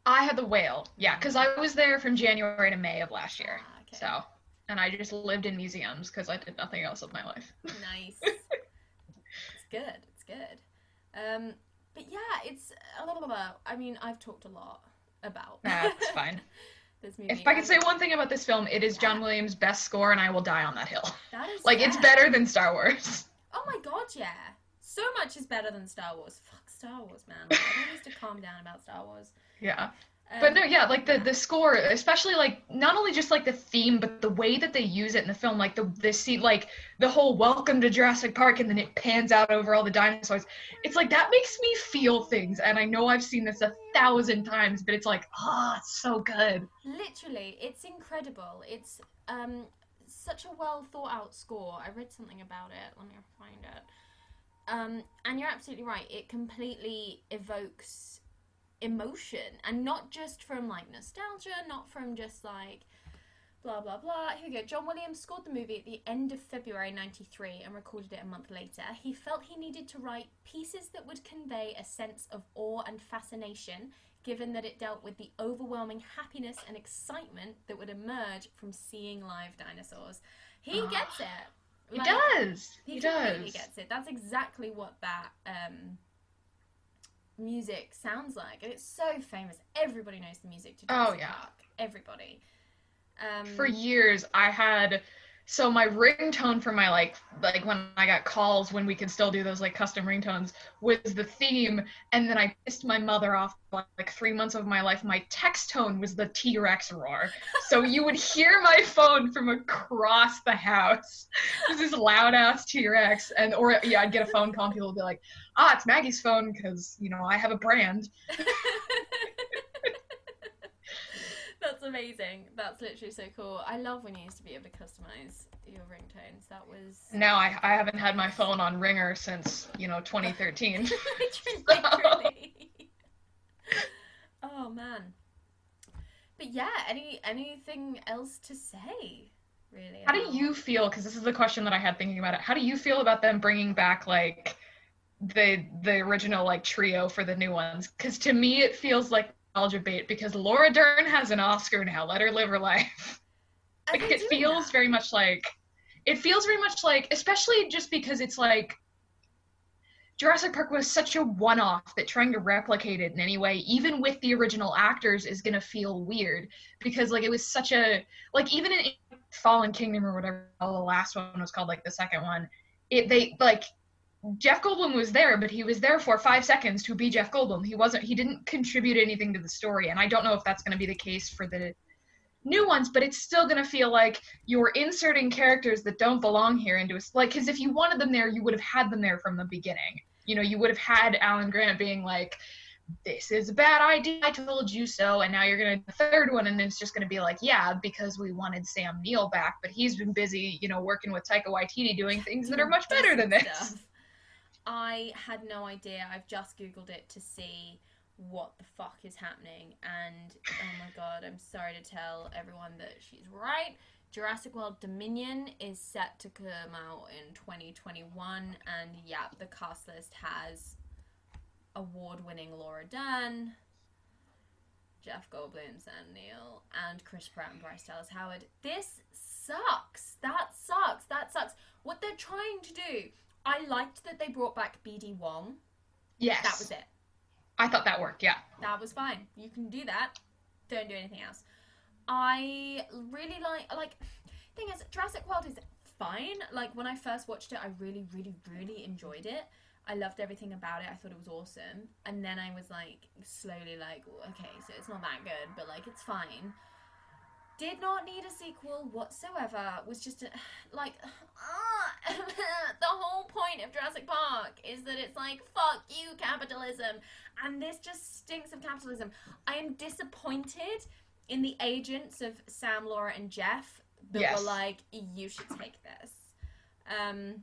I had the whale, yeah, because I was there from January to May of last year, Ah, okay. so and I just lived in museums because I did nothing else with my life. Nice. it's good. It's good. Um, but yeah, it's a lot. bit. I mean, I've talked a lot about. That's fine. this movie. If I could say one thing about this film, it is John Williams' best score, and I will die on that hill. that is Like it's better than Star Wars. Oh my god, yeah. So much is better than Star Wars. Fuck Star Wars, man. Like, everyone needs to calm down about Star Wars. Yeah. Um, But no, yeah, like the the score, especially like not only just like the theme, but the way that they use it in the film, like the the scene, like the whole "Welcome to Jurassic Park" and then it pans out over all the dinosaurs. It's like that makes me feel things, and I know I've seen this a thousand times, but it's like, ah, it's so good. Literally, it's incredible. It's um such a well thought out score. I read something about it. Let me find it. Um, and you're absolutely right. It completely evokes emotion, and not just from like nostalgia, not from just like blah blah blah. Here we go. John Williams scored the movie at the end of February '93 and recorded it a month later. He felt he needed to write pieces that would convey a sense of awe and fascination given that it dealt with the overwhelming happiness and excitement that would emerge from seeing live dinosaurs. He Ah, gets it. He does. He, He, does. gets it. That's exactly what that um, music sounds like, and it's so famous. Everybody knows the music to Oh, yeah. Park. Everybody. Um, For years, I had so my ringtone for my like like when I got calls when we could still do those like custom ringtones was the theme, and then I pissed my mother off like three months of my life. My text tone was the T Rex roar, so you would hear my phone from across the house. It was this loud ass T Rex, and or yeah, I'd get a phone call, and people would be like, "Ah, it's Maggie's phone because you know I have a brand." That's amazing. That's literally so cool. I love when you used to be able to customize your ringtones. That was Now I I haven't had my phone on ringer since you know 2013. literally, literally. oh man. But yeah, any anything else to say? Really? How do you feel? Because this is the question that I had thinking about it. How do you feel about them bringing back like the the original like trio for the new ones? Because to me, it feels like bait. Because Laura Dern has an Oscar now. Let her live her life. Like it feels that? very much like it feels very much like, especially just because it's like Jurassic Park was such a one-off that trying to replicate it in any way, even with the original actors, is gonna feel weird because like it was such a like even in Fallen Kingdom or whatever the last one was called, like the second one, it they like Jeff Goldblum was there, but he was there for five seconds to be Jeff Goldblum. He wasn't. He didn't contribute anything to the story, and I don't know if that's going to be the case for the new ones, but it's still gonna feel like you're inserting characters that don't belong here into a like. Because if you wanted them there, you would have had them there from the beginning. You know, you would have had Alan Grant being like, "This is a bad idea. I told you so." And now you're gonna the third one, and it's just gonna be like, "Yeah, because we wanted Sam Neill back, but he's been busy, you know, working with Taika Waititi doing things that are much better than this." I had no idea. I've just googled it to see what the fuck is happening, and oh my god, I'm sorry to tell everyone that she's right. Jurassic World Dominion is set to come out in 2021, and yeah, the cast list has award-winning Laura Dern, Jeff Goldblum, Sam Neill, and Chris Pratt and Bryce Dallas Howard. This sucks. That sucks. That sucks. What they're trying to do. I liked that they brought back BD Wong. Yes, That was it. I thought that worked. Yeah. That was fine. You can do that. Don't do anything else. I really like like thing is Jurassic World is fine. Like when I first watched it, I really, really, really enjoyed it. I loved everything about it. I thought it was awesome. And then I was like slowly like, okay, so it's not that good, but like it's fine. Did not need a sequel whatsoever. Was just a, like the whole point of Jurassic Park is that it's like fuck you capitalism, and this just stinks of capitalism. I am disappointed in the agents of Sam, Laura, and Jeff that Yes. were like, you should take this. Um,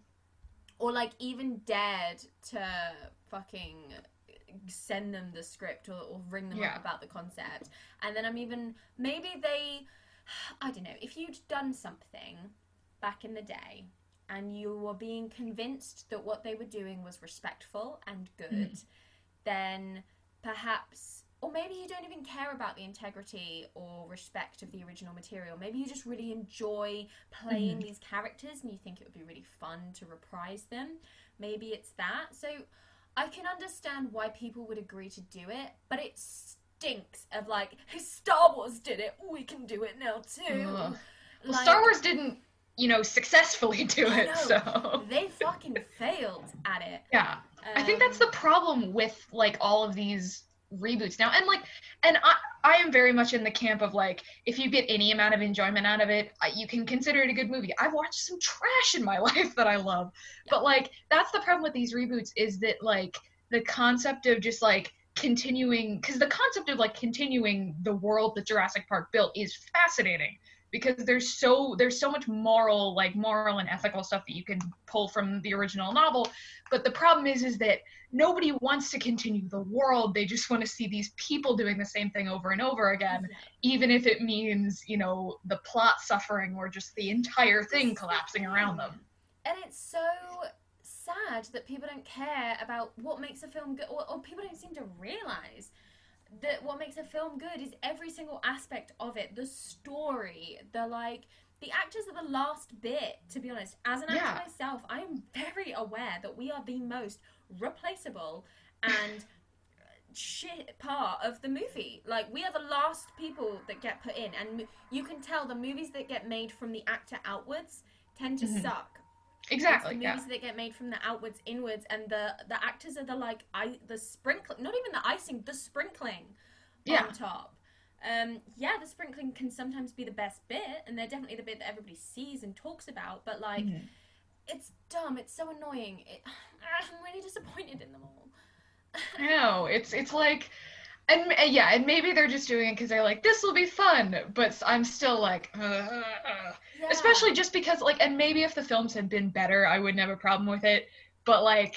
or like even dared to fucking send them the script or, or ring them Yeah. up about the concept. And then I'm even, maybe they, I don't know, if you'd done something back in the day and you were being convinced that what they were doing was respectful and good, hmm. then perhaps or maybe you don't even care about the integrity or respect of the original material. Maybe you just really enjoy playing hmm. these characters and you think it would be really fun to reprise them. Maybe it's that. So I can understand why people would agree to do it, but it stinks of like, hey, Star Wars did it, we can do it now too. Well, Like- Star Wars didn't, you know, successfully do it, know. so They fucking failed at it. yeah. I think that's the Um, problem with like all of these reboots now. And like and I I am very much in the camp of like if you get any amount of enjoyment out of it, you can consider it a good movie. I've watched some trash in my life that I love. But like that's the problem with these reboots is that like the concept of just like continuing cuz the concept of like continuing the world that Jurassic Park built is fascinating because there's so there's so much moral like moral and ethical stuff that you can pull from the original novel. But the problem is is that nobody wants to continue the world. They just want to see these people doing the same thing over and over again even if it means you know the plot suffering or just the entire thing collapsing around them. And it's so sad that people don't care about what makes a film good or, or people don't seem to realize that what makes a film good is every single aspect of it the story the like the actors are the last bit to be honest as an actor Yeah. myself i am very aware that we are the most replaceable and shit part of the movie like we are the last people that get put in and you can tell the movies that get made from the actor outwards tend to Mhm. suck exactly it's the yeah movies that get made from the outwards inwards and the the actors are the like i the sprinkling not even the icing the sprinkling Yeah. on top um yeah the sprinkling can sometimes be the best bit and they're definitely the bit that everybody sees and talks about but like Mhm. it's dumb it's so annoying it, i'm really disappointed in them all I know it's it's like and yeah and maybe they're just doing it because they're like this will be fun but I'm still like "Ugh, ugh, ugh." Yeah. especially just because like and maybe if the films had been better i wouldn't have a problem with it but like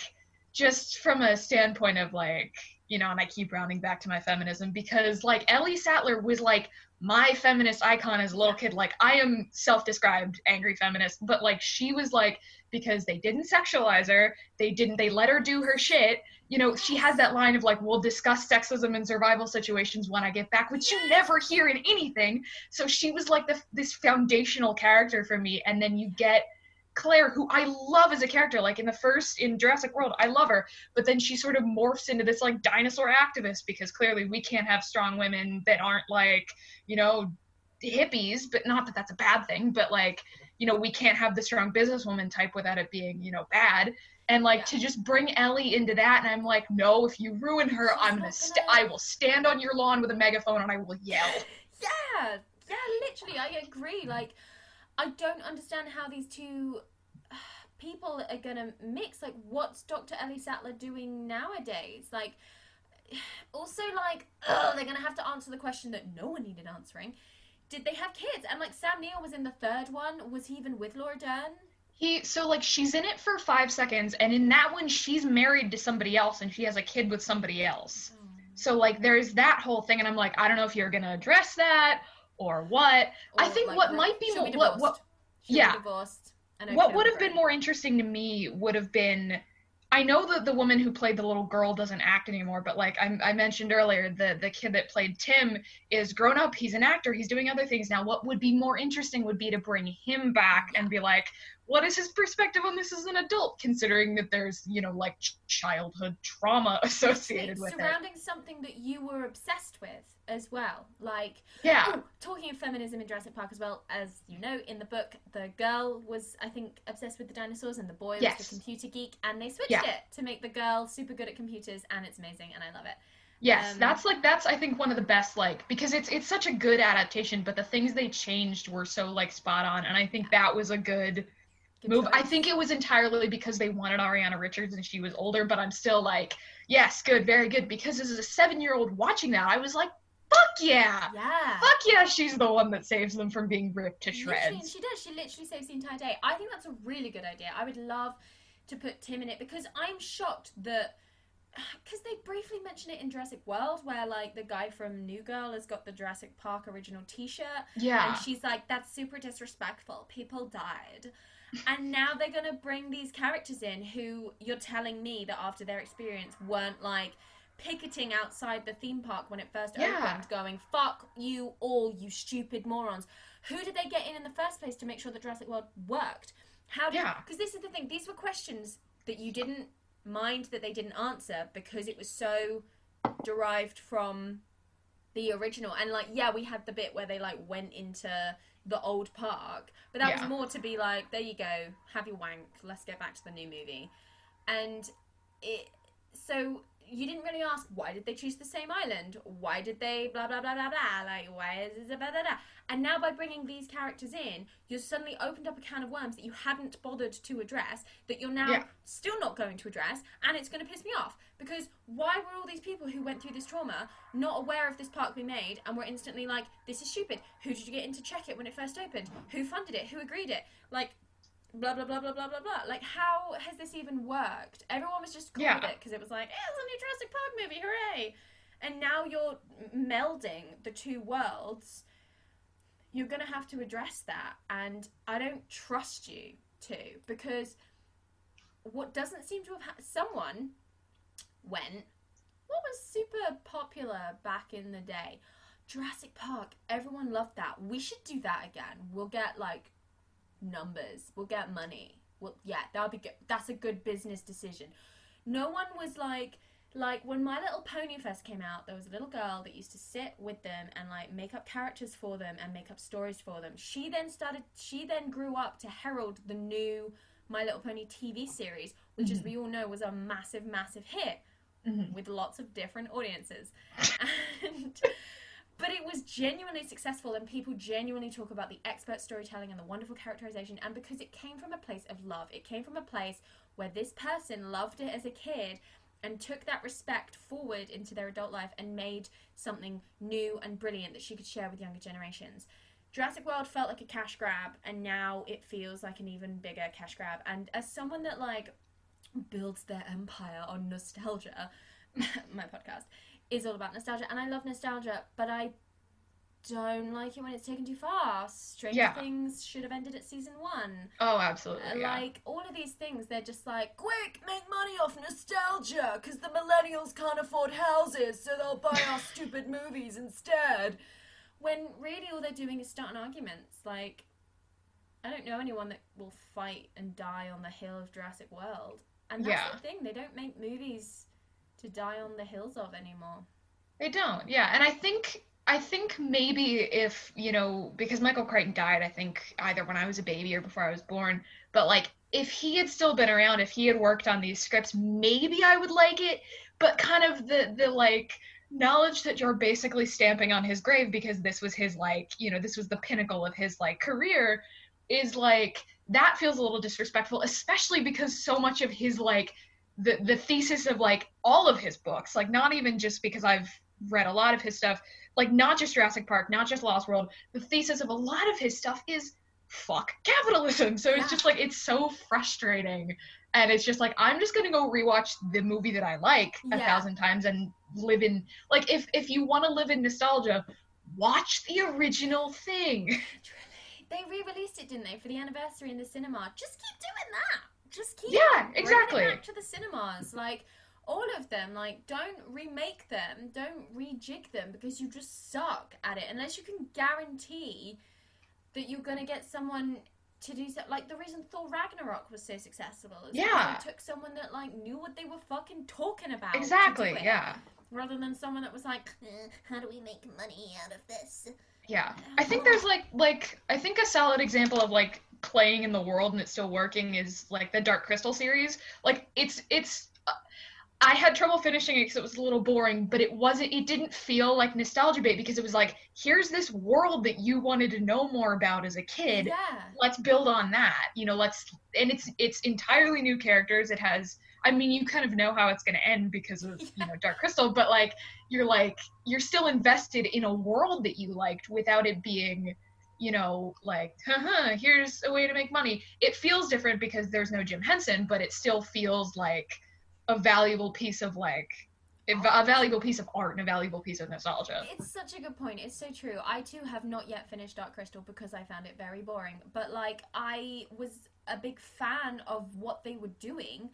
just from a standpoint of like you know and i keep rounding back to my feminism because like ellie sattler was like my feminist icon as a little kid. Like i am self-described angry feminist but like she was like because they didn't sexualize her they didn't they let her do her shit you know she has that line of like we'll discuss sexism in survival situations when i get back which you never hear in anything. So she was like the, this foundational character for me and then you get claire who i love as a character like in the first in jurassic world i love her but then she sort of morphs into this like dinosaur activist because clearly we can't have strong women that aren't like you know hippies but not that that's a bad thing but like you know we can't have the strong businesswoman type without it being you know bad and like Yeah. to just bring ellie into that and i'm like no if you ruin her She's i'm gonna gonna- i will stand on your lawn with a megaphone and i will yell yeah Yeah, literally, I agree. Like, I don't understand how these two people are gonna mix. Like, what's Dr. Ellie Sattler doing nowadays? Like, also, like, ugh, they're gonna have to answer the question that no one needed answering. Did they have kids? And like, Sam Neill was in the third one. Was he even with Laura Dern? He so like she's in it for five seconds, and in that one she's married to somebody else, and she has a kid with somebody else. Oh. So like there's that whole thing, and I'm like, I don't know if you're gonna address that or what. I think like, what re- might be more what, what yeah. divorced. What would have been more interesting to me would have been I know that the woman who played the little girl doesn't act anymore, but like I, I mentioned earlier, the the kid that played Tim is grown up. He's an actor. He's doing other things now. What would be more interesting would be to bring him back and be like, what is his perspective on this as an adult, considering that there's you know like ch- childhood trauma associated with it. surrounding something that you were obsessed with as well. Like, Yeah, oh, talking of feminism in Jurassic Park as well, as you know, in the book, the girl was, I think, obsessed with the dinosaurs, and the boy Yes. was the computer geek, and they switched Yeah. it to make the girl super good at computers, and it's amazing, and I love it. Yes, Um, that's like that's I think one of the best like because it's it's such a good adaptation, but the things they changed were so like spot on, and I think that was a good Move. I think it was entirely because they wanted Ariana Richards and she was older, but I'm still like, yes, good, very good. Because as a seven year old watching that, I was like, fuck yeah, Yeah. fuck yeah, she's the one that saves them from being ripped to Literally, shreds. she does. She literally saves the entire day. I think that's a really good idea. I would love to put Tim in it because I'm shocked that because they briefly mention it in Jurassic World, where like the guy from New Girl has got the Jurassic Park original T-shirt, Yeah, and she's like, "That's super disrespectful. People died." And now they're gonna bring these characters in who you're telling me that after their experience weren't like picketing outside the theme park when it first Yeah. opened, going "fuck you all, you stupid morons." Who did they get in in the first place to make sure that Jurassic World worked? How did? Yeah. Because this is the thing; these were questions that you didn't mind that they didn't answer because it was so derived from the original. And like, yeah, we had the bit where they like went into the old park, but that Yeah. was more to be like, there you go, have your wank, let's get back to the new movie. And it, so you didn't really ask why did they choose the same island? Why did they blah blah blah blah blah? Like why is it blah blah blah? And now by bringing these characters in, you've suddenly opened up a can of worms that you hadn't bothered to address, that you're now Yeah. still not going to address, and it's going to piss me off because why were all these people who went through this trauma not aware of this park being made and were instantly like, this is stupid. Who did you get in to check it when it first opened? Who funded it? Who agreed it? Like blah blah blah blah blah blah blah. Like, how has this even worked? Everyone was just Yeah. it because it was like, eh, it's a new Jurassic Park movie, hooray! And now you're melding the two worlds. You're gonna have to address that, and I don't trust you to because what doesn't seem to have ha- someone went. What was super popular back in the day? Jurassic Park. Everyone loved that. We should do that again. We'll get like numbers. We'll get money. Well, yeah, that'll be good. That's a good business decision. No one was like, like when My Little Pony first came out, there was a little girl that used to sit with them and like make up characters for them and make up stories for them. She then started. She then grew up to herald the new My Little Pony TV series, which, as we all know, was a massive, massive hit Mhm. with lots of different audiences. and but it was genuinely successful and people genuinely talk about the expert storytelling and the wonderful characterization and because it came from a place of love it came from a place where this person loved it as a kid and took that respect forward into their adult life and made something new and brilliant that she could share with younger generations. Jurassic World felt like a cash grab and now it feels like an even bigger cash grab. And as someone that like builds their empire on nostalgia my podcast is all about nostalgia and I love nostalgia, but I don't like it when it's taken too far. Stranger Yeah. Things should have ended at season one. Oh, absolutely. Uh, yeah. Like all of these things, they're just like, quick, make money off nostalgia, because the millennials can't afford houses, so they'll buy our stupid movies instead. When really all they're doing is starting arguments. Like, I don't know anyone that will fight and die on the hill of Jurassic World. And that's Yeah. the thing, they don't make movies to die on the hills of anymore. They don't. Yeah, and I think I think maybe if you know because Michael Crichton died, I think either when I was a baby or before I was born. But like if he had still been around, if he had worked on these scripts, maybe I would like it. But kind of the the like knowledge that you're basically stamping on his grave because this was his like you know this was the pinnacle of his like career is like that feels a little disrespectful especially because so much of his like the the thesis of like all of his books like not even just because i've read a lot of his stuff like not just jurassic park not just lost world the thesis of a lot of his stuff is fuck capitalism so it's Yeah. just like it's so frustrating and it's just like i'm just gonna go rewatch the movie that i like a Yeah. thousand times and live in like if if you want to live in nostalgia watch the original thing They re-released it, didn't they, for the anniversary in the cinema? Just keep doing that. Just keep Yeah, it exactly. back to the cinemas. Like all of them. Like don't remake them. Don't rejig them because you just suck at it. Unless you can guarantee that you're gonna get someone to do so. Like the reason Thor Ragnarok was so successful is Yeah. they took someone that like knew what they were fucking talking about. exactly it, yeah Rather than someone that was like, "Eh, how do we make money out of this? Yeah. I think there's like like I think a solid example of like playing in the world and it's still working is like the Dark Crystal series. Like it's it's uh, I had trouble finishing it because it was a little boring, but it wasn't it didn't feel like nostalgia bait because it was like here's this world that you wanted to know more about as a kid. Yeah. Let's build on that. You know, let's and it's it's entirely new characters. It has I mean, you kind of know how it's going to end because of, you know, Dark Crystal, but like you're like you're still invested in a world that you liked without it being you know like haha here's a way to make money it feels different because there's no jim henson but it still feels like a valuable piece of like a, a valuable piece of art and a valuable piece of nostalgia It's such a good point. It's so true. I too have not yet finished Dark Crystal because I found it very boring. But like I was a big fan of what they were doing,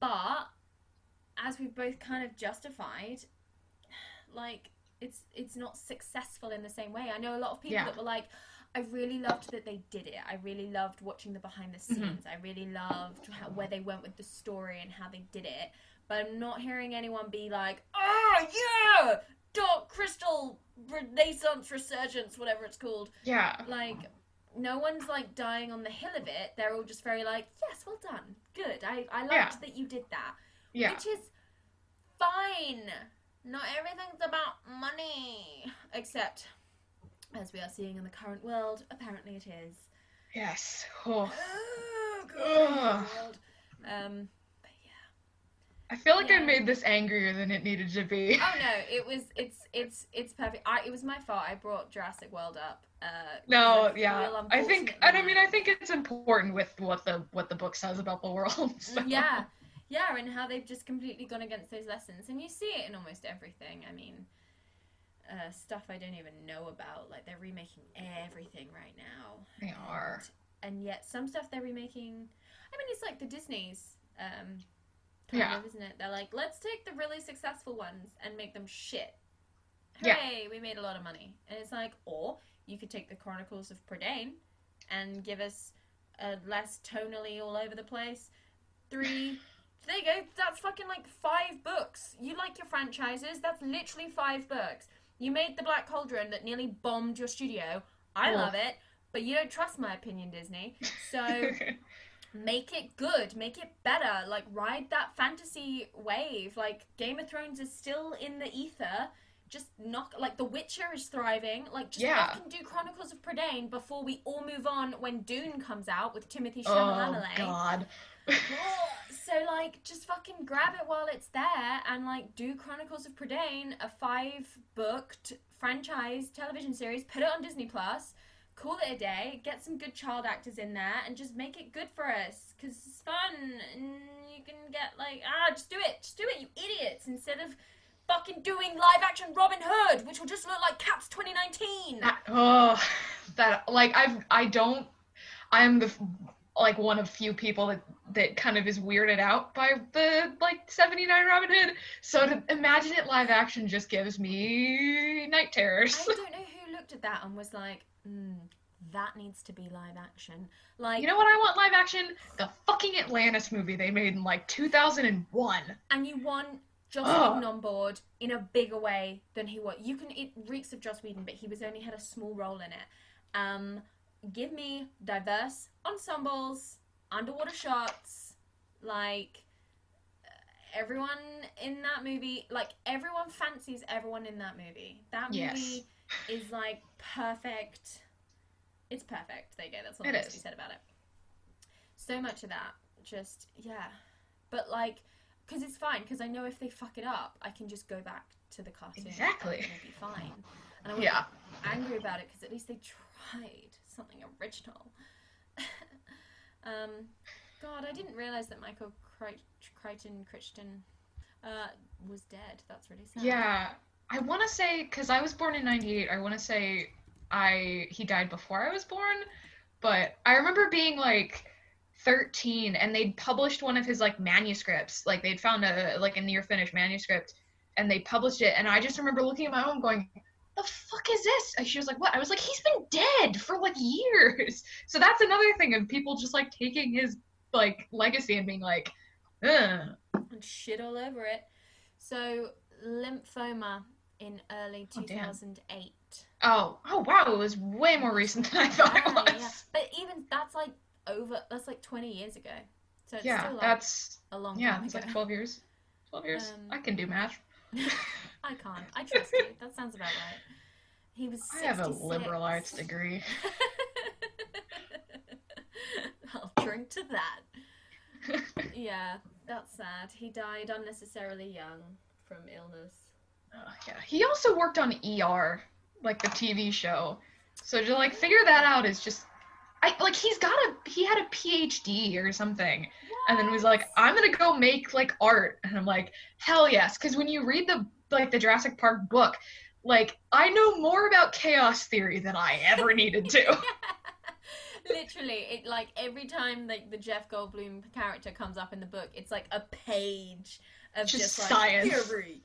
but as we've both kind of justified, like it's it's not successful in the same way. I know a lot of people Yeah. that were like I really loved that they did it. I really loved watching the behind the mm-hmm. scenes. I really loved how, where they went with the story and how they did it. But I'm not hearing anyone be like, "Oh yeah, Dark Crystal Renaissance Resurgence, whatever it's called." yeah Like, no one's like dying on the hill of it. They're all just very like, "Yes, well done, good. I I liked Yeah. that you did that." yeah Which is fine. Not everything's about money, except as we are seeing in the current world, apparently it is. yes oh. Oh, world. Um, but yeah. i feel like i made this angrier than it needed to be Oh no, it was it's it's it's perfect. I it was my fault. I brought Jurassic World up. Uh, no yeah i think and i mean i think it's important with what the what the book says about the world so. yeah, yeah, and how they've just completely gone against those lessons, and you see it in almost everything. I mean, uh, stuff I don't even know about. Like they're remaking everything right now. they are and, and yet some stuff they're remaking. I mean, it's like the Disney's. Um, kind Yeah. of, isn't it? They're like, let's take the really successful ones and make them shit. Yeah. We made a lot of money. And it's like, or you could take the Chronicles of Prydain and give us a less tonally all over the place. Three. There you go. That's fucking like five books. You like your franchises? That's literally five books. You made the Black Cauldron that nearly bombed your studio. I Oh. love it, but you don't trust my opinion, Disney. So make it good, make it better. Like ride that fantasy wave. Like Game of Thrones is still in the ether. Just knock like The Witcher is thriving. Like just Yeah. fucking do Chronicles of Prydain before we all move on when Dune comes out with Timothée oh, Chalamet. oh god so like just fucking grab it while it's there and like do Chronicles of Prydain, a five booked franchise television series, put it on Disney Plus, call it a day, get some good child actors in there and just make it good for us cuz it's fun and you can get like ah just do it, just do it you idiots instead of fucking doing live action Robin Hood which will just look like Cats 2019. That- oh, that like I've I don't I'm the like one of few people that that kind of is weirded out by the like 79 Robin Hood. So to imagine it live action just gives me night terrors. I don't know who looked at that and was like, mm, that needs to be live action. Like You know what I want live action? The fucking Atlantis movie they made in like 2001. and you want Joss Ugh. Whedon on board in a bigger way than he was. You can it reeks of Joss Whedon, but he was only had a small role in it. Um, give me diverse ensembles, underwater shots, like uh, everyone in that movie, like everyone fancies everyone in that movie. That movie Yes. is like perfect. It's perfect. There you go. That's all that to be said about it. So much of that, just yeah. But like, because it's fine. Because I know if they fuck it up, I can just go back to the cartoon. Exactly. And it'll be fine. And I won't Yeah. angry about it because at least they tried something original. um, God, I didn't realize that Michael Crichton, Crichton, uh, was dead. That's really sad. Yeah, I want to say because I was born in '98. I want to say I he died before I was born, but I remember being like 13 and they'd published one of his like manuscripts. Like they'd found a like a near finished manuscript, and they published it. And I just remember looking at my mom going. The fuck is this? And she was like, "What?" I was like, "He's been dead for like years." So that's another thing of people just like taking his like legacy and being like, Ugh. and shit all over it. So lymphoma in early Oh, 2008. "Oh, oh wow, it was way more recent than I thought it was." yeah. But even that's like over. That's like 20 years ago. So it's Yeah, still like that's a long yeah, time it's ago. like twelve years. Twelve years. Um, I can do math. I can't. I trust you. That sounds about right. He was. I have a liberal arts degree. I'll drink to that. Yeah, that's sad. He died unnecessarily young from illness. Uh, yeah, he also worked on ER, like the TV show. So to like figure that out is just, I like he's got a he had a PhD or something, and then was like, I'm gonna go make like art, and I'm like, hell yes, because when you read the like the Jurassic Park book, like I know more about chaos theory than I ever needed to. Literally, it like every time like the Jeff Goldblum character comes up in the book, it's like a page of Just just, like science. theory.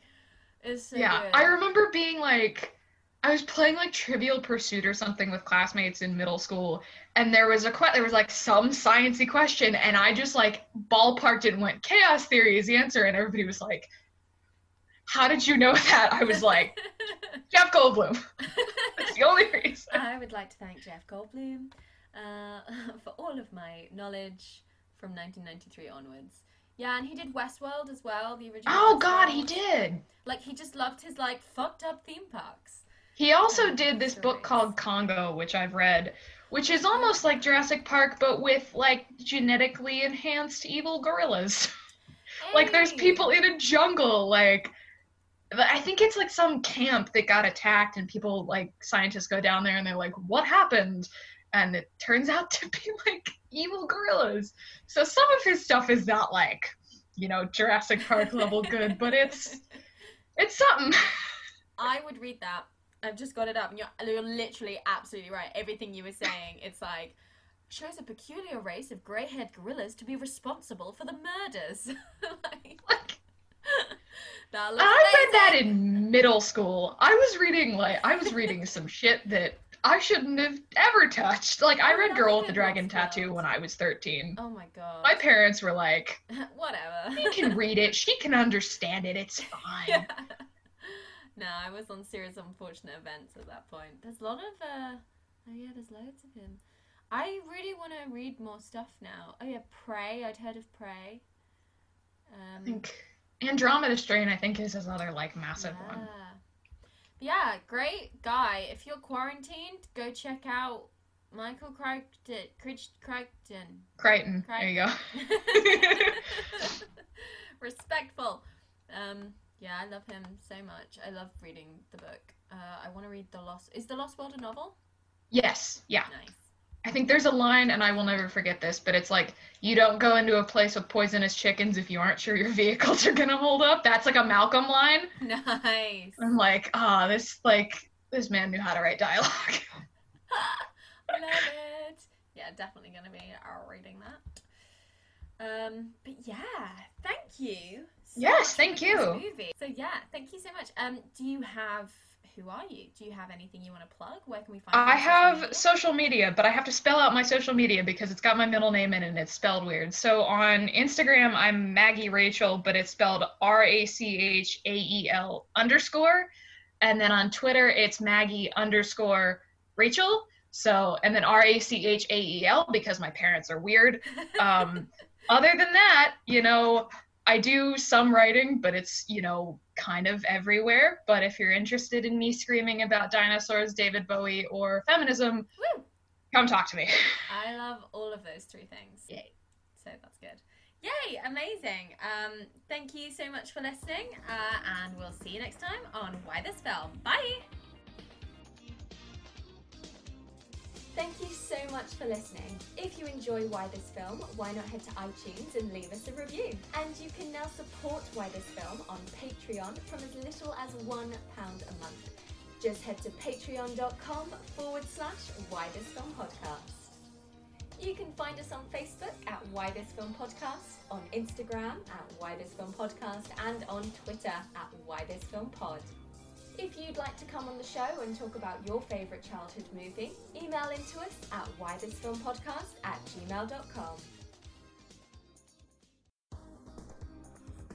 It's so yeah, good. I remember being like, I was playing like Trivial Pursuit or something with classmates in middle school, and there was a que- there was like some sciencey question, and I just like ballparked it and went chaos theory is the answer, and everybody was like, "How did you know that?" I was like, Jeff Goldblum. That's the only reason. I would like to thank Jeff Goldblum uh, for all of my knowledge from 1993 onwards. Yeah, and he did Westworld as well, the original. Oh God, he did. Like he just loved his like fucked up theme parks. He also did this book called Congo, which I've read, which is almost like Jurassic Park, but with like genetically enhanced evil gorillas. like there's people in a jungle like i think it's like some camp that got attacked and people like scientists go down there and they're like what happened and it turns out to be like evil gorillas so some of his stuff is not like you know jurassic park level good but it's it's something I would read that. I've just got it up, and you're, you're literally absolutely right. Everything you were saying, it's like shows a peculiar race of grey-haired gorillas to be responsible for the murders. like, like i read that in middle school i was reading like i was reading some shit that i shouldn't have ever touched like i Oh, read girl with the dragon tattoo when i was 13 Oh my god. my parents were like Whatever. She can read it. She can understand it. It's fine. No, I was on series of unfortunate events at that point. There's a lot of uh oh yeah, there's loads of him. I really want to read more stuff now. Oh yeah, Prey. I'd heard of Prey. I Um, think Andromeda Strain, I think, is his other like massive yeah. one. Yeah, great guy. If you're quarantined, go check out Michael Crichton. Crich- Crichton. Crichton. There you go. Respectful. Um, yeah, I love him so much. I love reading the book. Uh, I want to read the Lost. Is the Lost World a novel? yes. Yeah. Nice. I think there's a line, and I will never forget this, but it's like, you don't go into a place with poisonous chickens if you aren't sure your vehicles are gonna hold up. That's like a Malcolm line. Nice. I'm like, ah, this like this man knew how to write dialogue. love it. Yeah, definitely gonna be uh, reading that. Um, but yeah, thank you. Yes, thank you. Movie. So yeah, thank you so much. Um, do you have? Who are you? Do you have anything you want to plug? Where can we find? I on social have media? social media, but I have to spell out my social media because it's got my middle name in it and it's spelled weird. So on Instagram, I'm Maggie Rachel, but it's spelled R A C H A E L underscore. And then on Twitter, it's Maggie underscore Rachel. So, and then R A C H A E L because my parents are weird. Um, other than that, you know, I do some writing, but it's, you know, kind of everywhere. But if you're interested in me screaming about dinosaurs, David Bowie, or feminism, Woo! come talk to me. I love all of those three things. Yay. So that's good. Yay, amazing. Um, thank you so much for listening, uh, and we'll see you next time on Why This Film. Bye! Thank you so much for listening. If you enjoy Why This Film, why not head to iTunes and leave us a review? And you can now support Why This Film on Patreon from as little as £1 a month. Just head to patreon.com forward slash Why This Film Podcast. You can find us on Facebook at Why This Film Podcast, on Instagram at Why This Film Podcast, and on Twitter at Why This Film Pod. If you'd like to come on the show and talk about your favourite childhood movie, email into us at whythisfilmpodcast at gmail.com.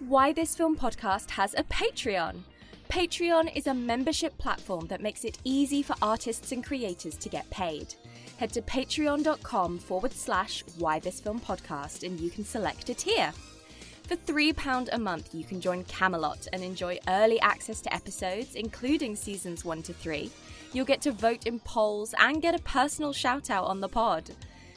Why This Film Podcast has a Patreon. Patreon is a membership platform that makes it easy for artists and creators to get paid. Head to patreon.com forward slash why this film podcast and you can select a tier. For £3 a month, you can join Camelot and enjoy early access to episodes, including seasons 1 to 3. You'll get to vote in polls and get a personal shout out on the pod.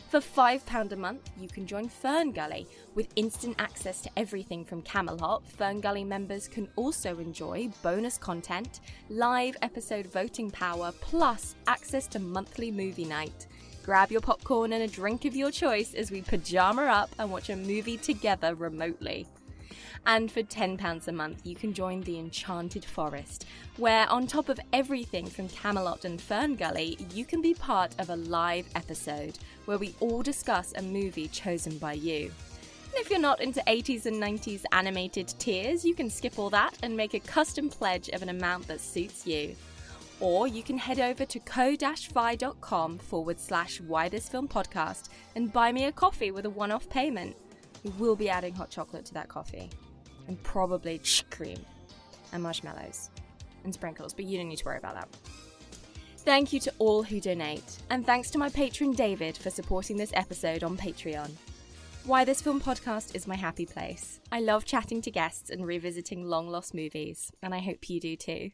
For £5 a month, you can join Fern Gully. With instant access to everything from Camelot, Fern Gully members can also enjoy bonus content, live episode voting power, plus access to monthly movie night. Grab your popcorn and a drink of your choice as we pajama up and watch a movie together remotely. And for £10 a month, you can join the Enchanted Forest, where, on top of everything from Camelot and Fern Gully, you can be part of a live episode where we all discuss a movie chosen by you. And if you're not into 80s and 90s animated tiers, you can skip all that and make a custom pledge of an amount that suits you. Or you can head over to ko-fi.com forward slash why this film podcast and buy me a coffee with a one off payment. We will be adding hot chocolate to that coffee. And probably cream and marshmallows and sprinkles, but you don't need to worry about that. Thank you to all who donate, and thanks to my patron David for supporting this episode on Patreon. Why This Film Podcast is my happy place. I love chatting to guests and revisiting long lost movies, and I hope you do too.